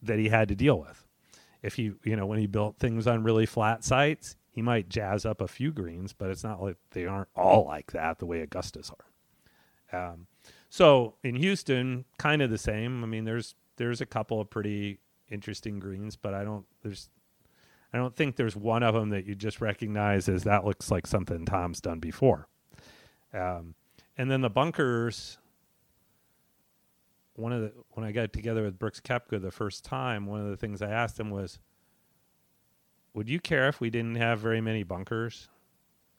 that he had to deal with. If he, you know, when he built things on really flat sites, he might jazz up a few greens, but it's not like they aren't all like that the way Augustas are. Um, so in Houston, kind of the same. I mean, there's there's a couple of pretty interesting greens, but I don't there's I don't think there's one of them that you just recognize as that looks like something Tom's done before. Um, and then the bunkers. One of the when I got together with Brooks Koepka the first time, one of the things I asked him was, "Would you care if we didn't have very many bunkers?"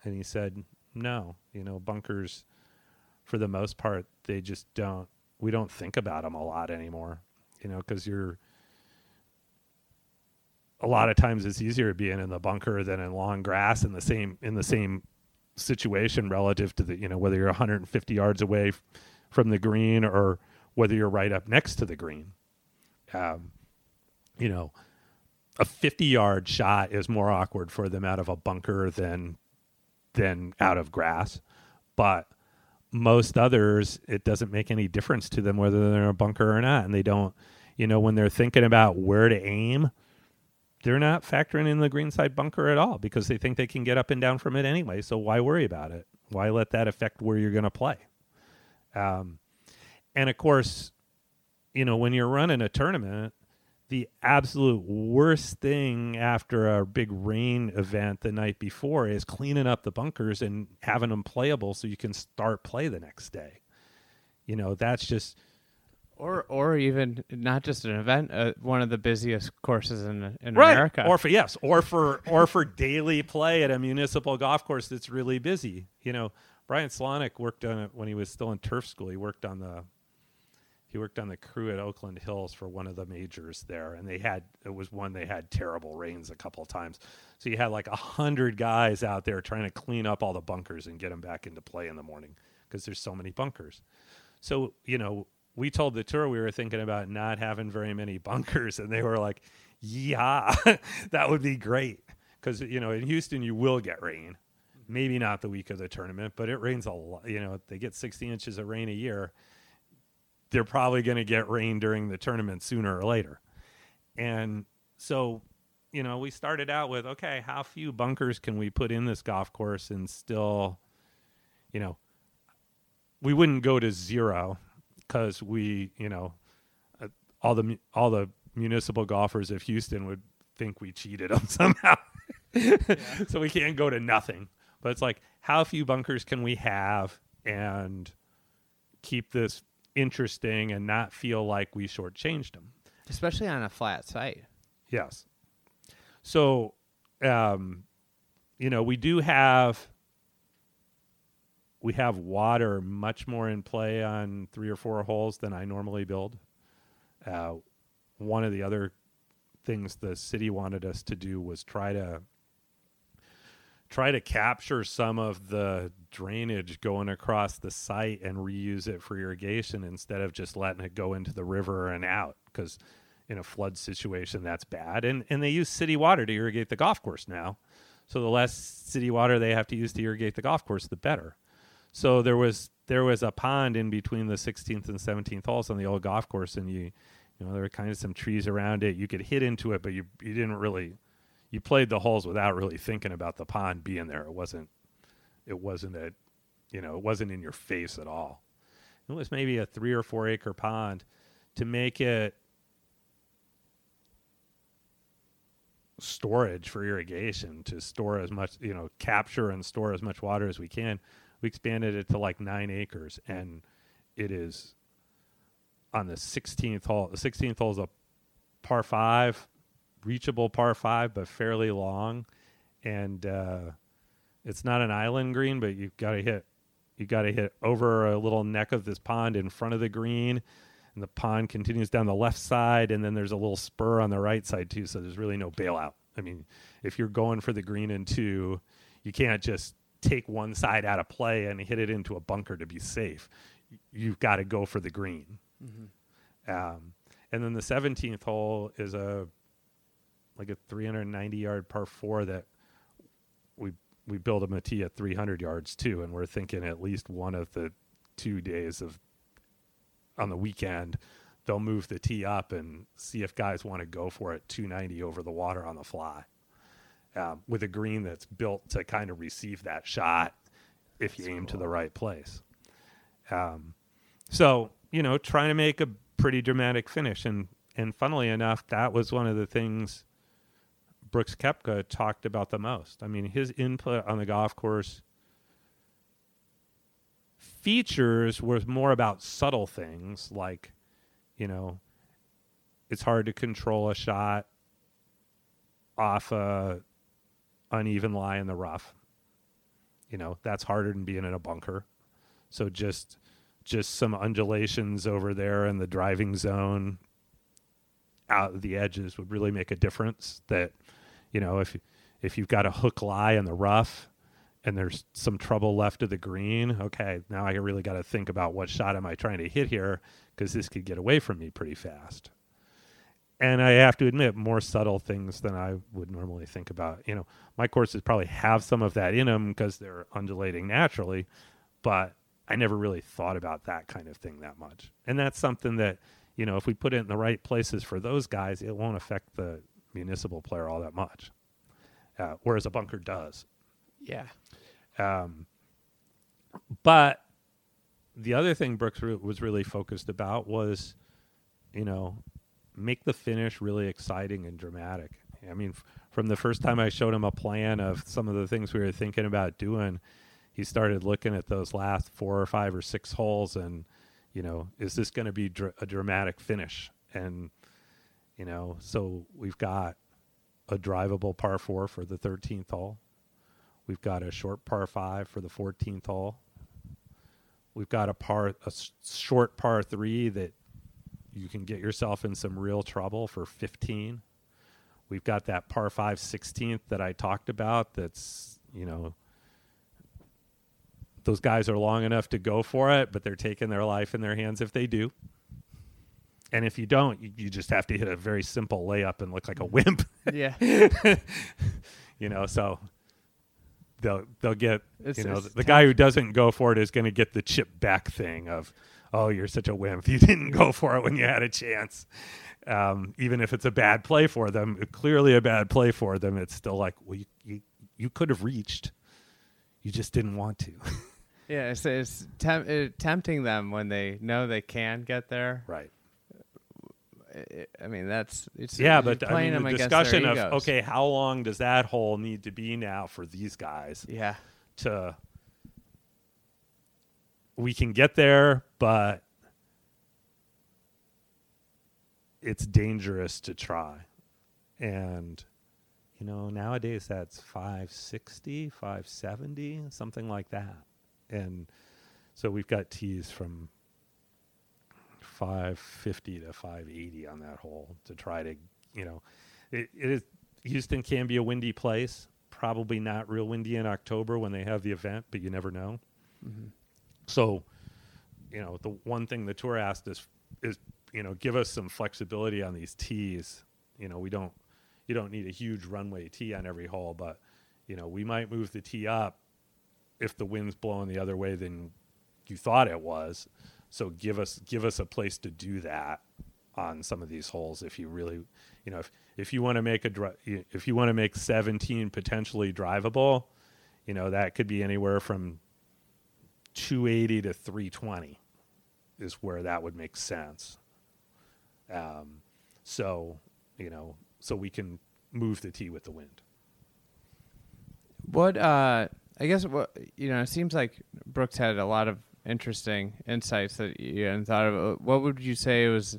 And he said, "No. You know, bunkers, for the most part, they just don't. We don't think about them a lot anymore. You know, because you're." a lot of times it's easier being in the bunker than in long grass in the same in the same situation relative to the you know whether you're 150 yards away f- from the green or whether you're right up next to the green. Um, you know, a 50 yard shot is more awkward for them out of a bunker than than out of grass, but most others it doesn't make any difference to them whether they're in a bunker or not, and they don't. You know, when they're thinking about where to aim, they're not factoring in the green side bunker at all because they think they can get up and down from it anyway. So why worry about it? Why let that affect where you're going to play? Um, and of course, you know, when you're running a tournament, the absolute worst thing after a big rain event the night before is cleaning up the bunkers and having them playable so you can start play the next day. You know, that's just Or or even not just an event, uh, one of the busiest courses in in right. America. Or for yes, or for or for daily play at a municipal golf course that's really busy. You know, Brian Slawnik worked on it when he was still in turf school. He worked on the he worked on the crew at Oakland Hills for one of the majors there, and they had it was one they had terrible rains a couple of times. So you had like a hundred guys out there trying to clean up all the bunkers and get them back into play in the morning because there's so many bunkers. So, you know, we told the tour we were thinking about not having very many bunkers, and they were like, yeah, that would be great. Because, you know, in Houston, you will get rain. Maybe not the week of the tournament, but it rains a lot. You know, they get 60 inches of rain a year. They're probably going to get rain during the tournament sooner or later. And so, you know, we started out with okay, how few bunkers can we put in this golf course and still, you know, we wouldn't go to zero because we, you know, uh, all the all the municipal golfers of Houston would think we cheated them somehow. so we can't go to nothing. But it's like, how few bunkers can we have and keep this interesting and not feel like we shortchanged them? especially on a flat site. Yes. So, um, you know, we do have we have water much more in play on three or four holes than I normally build. Uh, one of the other things the city wanted us to do was try to try to capture some of the drainage going across the site and reuse it for irrigation instead of just letting it go into the river and out because in a flood situation that's bad. And and they use city water to irrigate the golf course now. So the less city water they have to use to irrigate the golf course the better. So there was there was a pond in between the 16th and 17th holes on the old golf course and you you know there were kind of some trees around it. You could hit into it but you you didn't really you played the holes without really thinking about the pond being there. It wasn't it wasn't a you know, it wasn't in your face at all. It was maybe a three or four acre pond to make it storage for irrigation to store as much you know capture and store as much water as we can we expanded it to like nine acres and it is on the 16th hole the 16th hole is a par five reachable par five, but fairly long. And uh, it's not an island green, but you've got to hit you got to hit over a little neck of this pond in front of the green, and the pond continues down the left side, and then there's a little spur on the right side too. So there's really no bailout. I mean, if you're going for the green in two, you can't just take one side out of play and hit it into a bunker to be safe. You've got to go for the green. Um, and then the 17th hole is a like a 390 yard par four that we we build a tee at 300 yards too, and we're thinking at least one of the two days of on the weekend they'll move the tee up and see if guys want to go for it 290 over the water on the fly um, with a green that's built to kind of receive that shot if you aim to the right place. Um, so you know, trying to make a pretty dramatic finish, and and funnily enough, that was one of the things Brooks Koepka talked about the most. I mean, his input on the golf course features was more about subtle things like, you know, it's hard to control a shot off a uneven lie in the rough. You know, that's harder than being in a bunker. So just just some undulations over there in the driving zone out of the edges would really make a difference that you know if if you've got a hook lie in the rough and there's some trouble left of the green okay now i really got to think about what shot am i trying to hit here because this could get away from me pretty fast. And i have to admit more subtle things than i would normally think about you know my courses probably have some of that in them because they're undulating naturally but i never really thought about that kind of thing that much. And that's something that you know if we put it in the right places for those guys it won't affect the municipal player all that much, uh, whereas a bunker does. Yeah. Um, but the other thing Brooks was really focused about was, you know, make the finish really exciting and dramatic. I mean, f- from the first time I showed him a plan of some of the things we were thinking about doing, he started looking at those last four or five or six holes and, you know, is this going to be dr- a dramatic finish? And you know, so we've got a drivable par four for the 13th hole. We've got a short par five for the 14th hole. We've got a par, a short par three that you can get yourself in some real trouble for 15. We've got that par five 16th that I talked about. That's, you know, those guys are long enough to go for it, but they're taking their life in their hands if they do. And if you don't, you, you just have to hit a very simple layup and look like a wimp, Yeah. you know. So they'll they'll get It's- you know it's the guy who doesn't go for it is going to get the chip back thing of oh you're such a wimp you didn't go for it when you had a chance. Um, even if it's a bad play for them, clearly a bad play for them, it's still like well you you, you could have reached, you just didn't want to. Yeah, it's, it's tem- uh, tempting them when they know they can get there. right. I- mean, that's it's Yeah, but I mean, the discussion of okay, how long does that hole need to be now for these guys Yeah, to? We can get there, but it's dangerous to try, and you know nowadays that's 560 570 something like that. And so we've got tees from 550 to 580 on that hole to try to you know it, it is houston can be a windy place probably not real windy in october when they have the event but you never know. Mm-hmm. So you know the one thing the tour asked us is you know give us some flexibility on these tees. You know we don't you don't need a huge runway tee on every hole but you know we might move the tee up if the wind's blowing the other way than you thought it was so give us give us a place to do that on some of these holes if you really you know if if you want to make a if you want to make 17 potentially drivable you know that could be anywhere from 280 to 320 is where that would make sense. Um, so you know so we can move the tee with the wind. What uh I guess what you know, it seems like Brooks had a lot of interesting insights that you hadn't thought of. Uh, What would you say was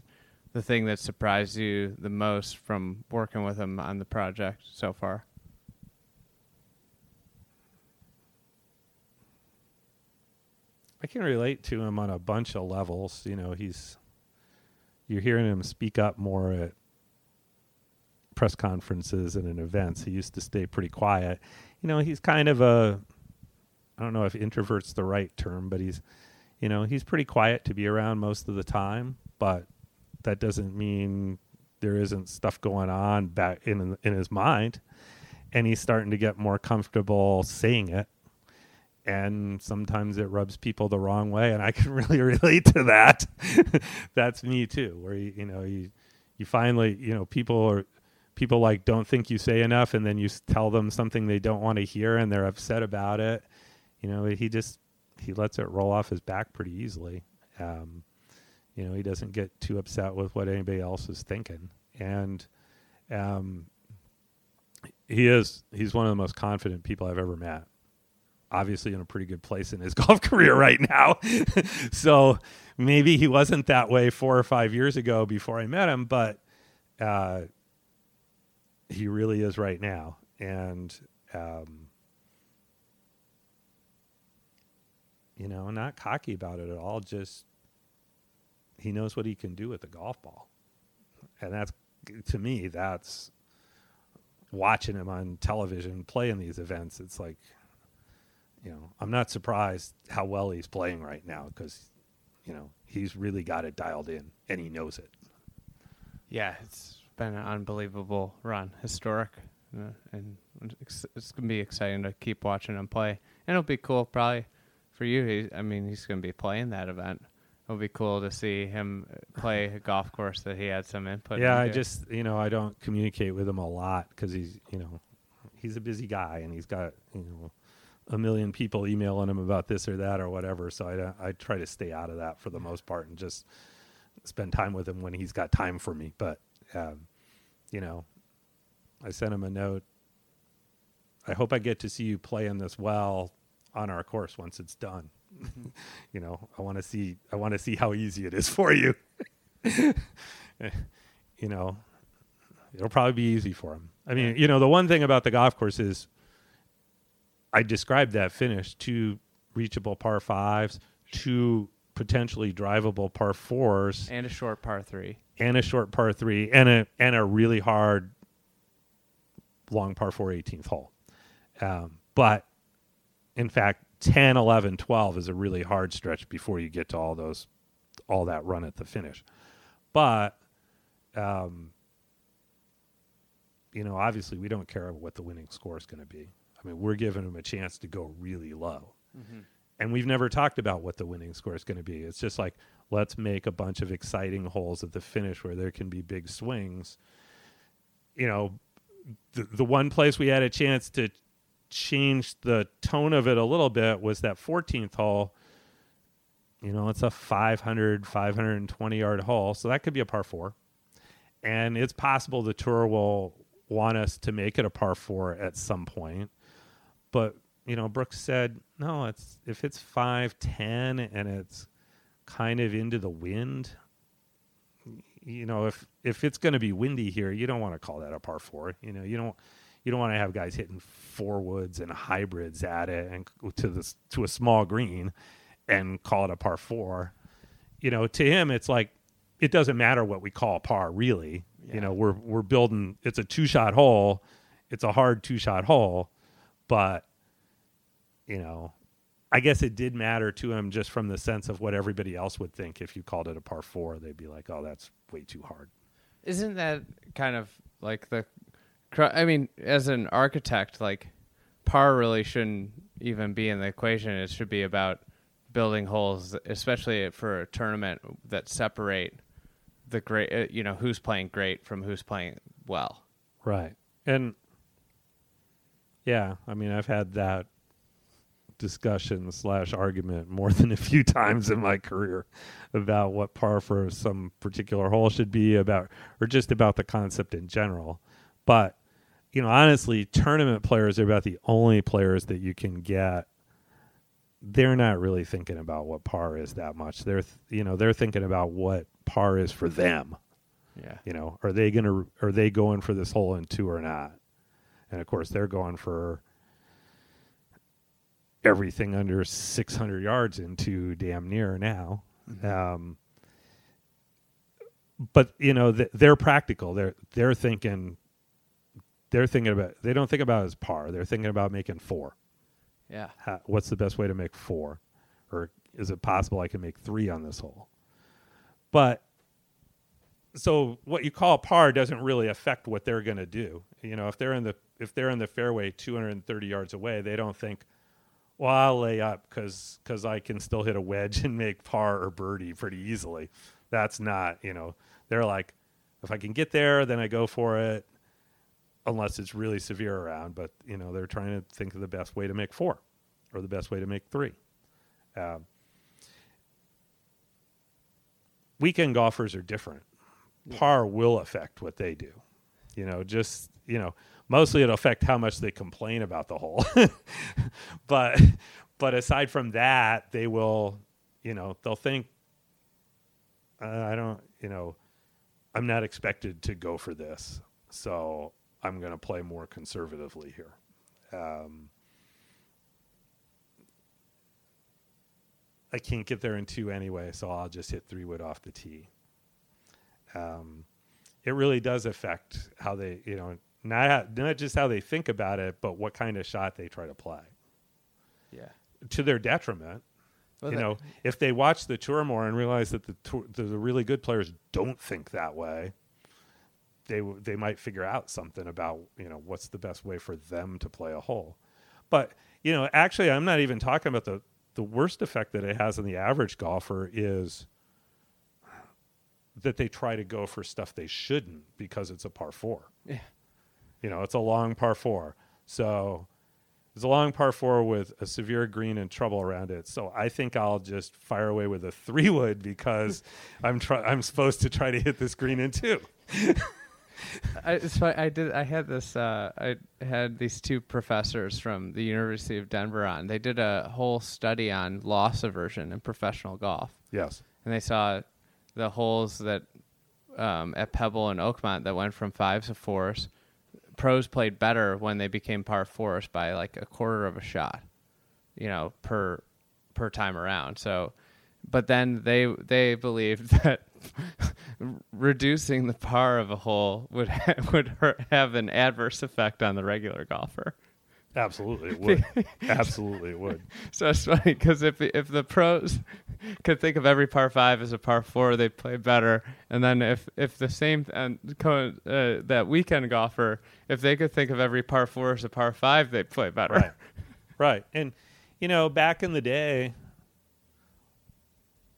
the thing that surprised you the most from working with him on the project so far? I can relate to him on a bunch of levels. You know, he's you're hearing him speak up more at press conferences and in events. He used to stay pretty quiet. You know, he's kind of a I don't know if introvert's the right term, but he's you know, he's pretty quiet to be around most of the time, but that doesn't mean there isn't stuff going on back in in his mind. And he's starting to get more comfortable saying it. And sometimes it rubs people the wrong way and i can really relate to that. That's me too where you, you know you you finally you know people are people like don't think you say enough and then you tell them something they don't want to hear and they're upset about it you know he just he lets it roll off his back pretty easily um, you know he doesn't get too upset with what anybody else is thinking and um, he is he's one of the most confident people i've ever met obviously in a pretty good place in his golf career right now. so maybe he wasn't that way four or five years ago before I met him, but uh, he really is right now. And, um, you know, not cocky about it at all, just he knows what he can do with the golf ball. And that's, to me, that's watching him on television play in these events. It's like, you know, I'm not surprised how well he's playing right now because, you know, he's really got it dialed in and he knows it. Yeah, it's been an unbelievable run, historic, uh, and it's, it's gonna be exciting to keep watching him play. And it'll be cool, probably for you. He, I mean, he's gonna be playing that event. It'll be cool to see him uh, play a golf course that he had some input. yeah, I just, you know, I don't communicate with him a lot because he's, you know, he's a busy guy and he's got, you know, a million people emailing him about this or that or whatever. So I, I try to stay out of that for the most part and just spend time with him when he's got time for me. But, um, you know, I sent him a note. I hope I get to see you playing this well on our course once it's done. you know, I want to see I want to see how easy it is for you. you know, it'll probably be easy for him. I mean, you know, the one thing about the golf course is I described that finish two reachable par fives, two potentially drivable par fours, and a short par three. and a short par three, and a and a really hard long par four 18th hole. Um, but in fact, 10, 11, 12 is a really hard stretch before you get to all those, all that run at the finish. But, um, you know, obviously we don't care what the winning score is going to be. I mean, we're giving them a chance to go really low. And we've never talked about what the winning score is going to be. It's just like, let's make a bunch of exciting holes at the finish where there can be big swings. You know, the, the one place we had a chance to change the tone of it a little bit was that 14th hole. You know, it's a 500, 520 yard hole. So that could be a par four. And it's possible the tour will want us to make it a par four at some point. But, you know, Brooks said, no, it's if it's 510 and it's kind of into the wind, you know, if if it's going to be windy here, you don't want to call that a par four. You know, you don't you don't want to have guys hitting four woods and hybrids at it and to this to a small green and call it a par four. You know, to him, it's like it doesn't matter what we call a par, really. You know, we're we're building. It's a two shot hole. It's a hard two shot hole, but you know, I guess it did matter to him just from the sense of what everybody else would think if you called it a par four. They'd be like, "Oh, that's way too hard." Isn't that kind of like the? I mean, as an architect, like par really shouldn't even be in the equation. It should be about building holes, especially for a tournament that separate the great. uh, You know, who's playing great from who's playing well. Right. And yeah, I mean, I've had that discussion slash argument more than a few times in my career about what par for some particular hole should be about, or just about the concept in general. But, you know, honestly, tournament players are about the only players that you can get. They're not really thinking about what par is that much. They're, th- you know, they're thinking about what par is for them. Yeah. You know, are they gonna are they going for this hole in two or not? And of course, they're going for everything under 600 yards into damn near now. Um, but you know, th- they're practical. They're they're thinking. They're thinking about. They don't think about it as par. They're thinking about making four. Yeah. How, what's the best way to make four, or is it possible I can make three on this hole? But so what you call par doesn't really affect what they're going to do. You know, if they're in the if they're in the fairway 230 yards away, they don't think, "Well, I'll lay up because because I can still hit a wedge and make par or birdie pretty easily." That's not, you know, they're like, if I can get there, then I go for it, unless it's really severe around. But you know, they're trying to think of the best way to make four, or the best way to make three. Um, weekend golfers are different. Par will affect what they do. You know, just you know, mostly it'll affect how much they complain about the hole. but but aside from that, they will, you know, they'll think, uh, I don't, you know, I'm not expected to go for this, so I'm going to play more conservatively here. Um, I can't get there in two anyway, so I'll just hit three wood off the tee. Um, it really does affect how they, you know, not how, not just how they think about it, but what kind of shot they try to play Yeah. to their detriment. Well, you that- know, if they watch the tour more and realize that the tour, the, the really good players don't think that way, they they might figure out something about you know what's the best way for them to play a hole. But you know, actually, I'm not even talking about the the worst effect that it has on the average golfer is that they try to go for stuff they shouldn't because it's a par four. Yeah. You know, it's a long par four. So it's a long par four with a severe green and trouble around it. So I think I'll just fire away with a three wood because I'm try- I'm supposed to try to hit this green in two. I, I did. I had this. Uh, I had these two professors from the University of Denver on. They did a whole study on loss aversion in professional golf, Yes. and they saw the holes that um, at Pebble and Oakmont that went from fives to fours. Pros played better when they became par fours by like a quarter of a shot, you know, per per time around. So, but then they they believed that reducing the par of a hole would ha- would hurt, have an adverse effect on the regular golfer. Absolutely, it would. Absolutely, it would. So it's funny because if if the pros could think of every par five as a par four, they'd play better. And then if if the same and uh, that weekend golfer, if they could think of every par four as a par five, they'd play better. Right. Right. And you know, back in the day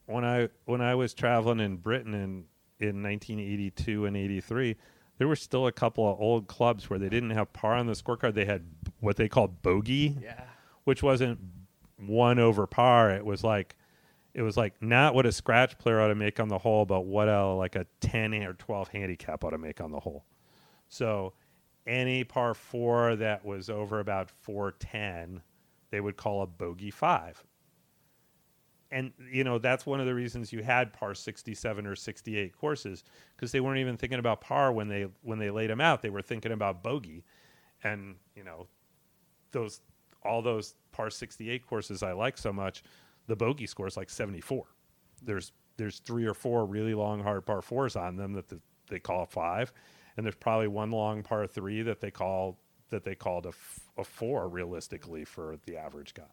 when I when I was traveling in Britain in in 1982 and 83, there were still a couple of old clubs where they didn't have par on the scorecard. They had what they called bogey, Yeah. which wasn't one over par. It was like it was like not what a scratch player ought to make on the hole, but what a like a 10 or 12 handicap ought to make on the hole. So any par four that was over about 410, they would call a bogey five. And you know that's one of the reasons you had par 67 or 68 courses because they weren't even thinking about par when they when they laid them out. They were thinking about bogey, and you know those all those par 68 courses I like so much, the bogey score is like 74. There's there's three or four really long hard par fours on them that the, they call a five, and there's probably one long par three that they call that they called a, f- a four realistically for the average guy.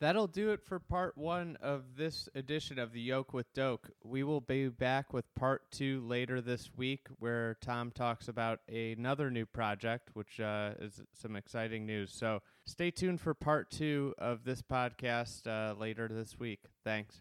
That'll do it for part one of this edition of the Yolk with Doak. We will be back with part two later this week, where Tom talks about another new project, which uh, is some exciting news. So stay tuned for part two of this podcast uh, later this week. Thanks.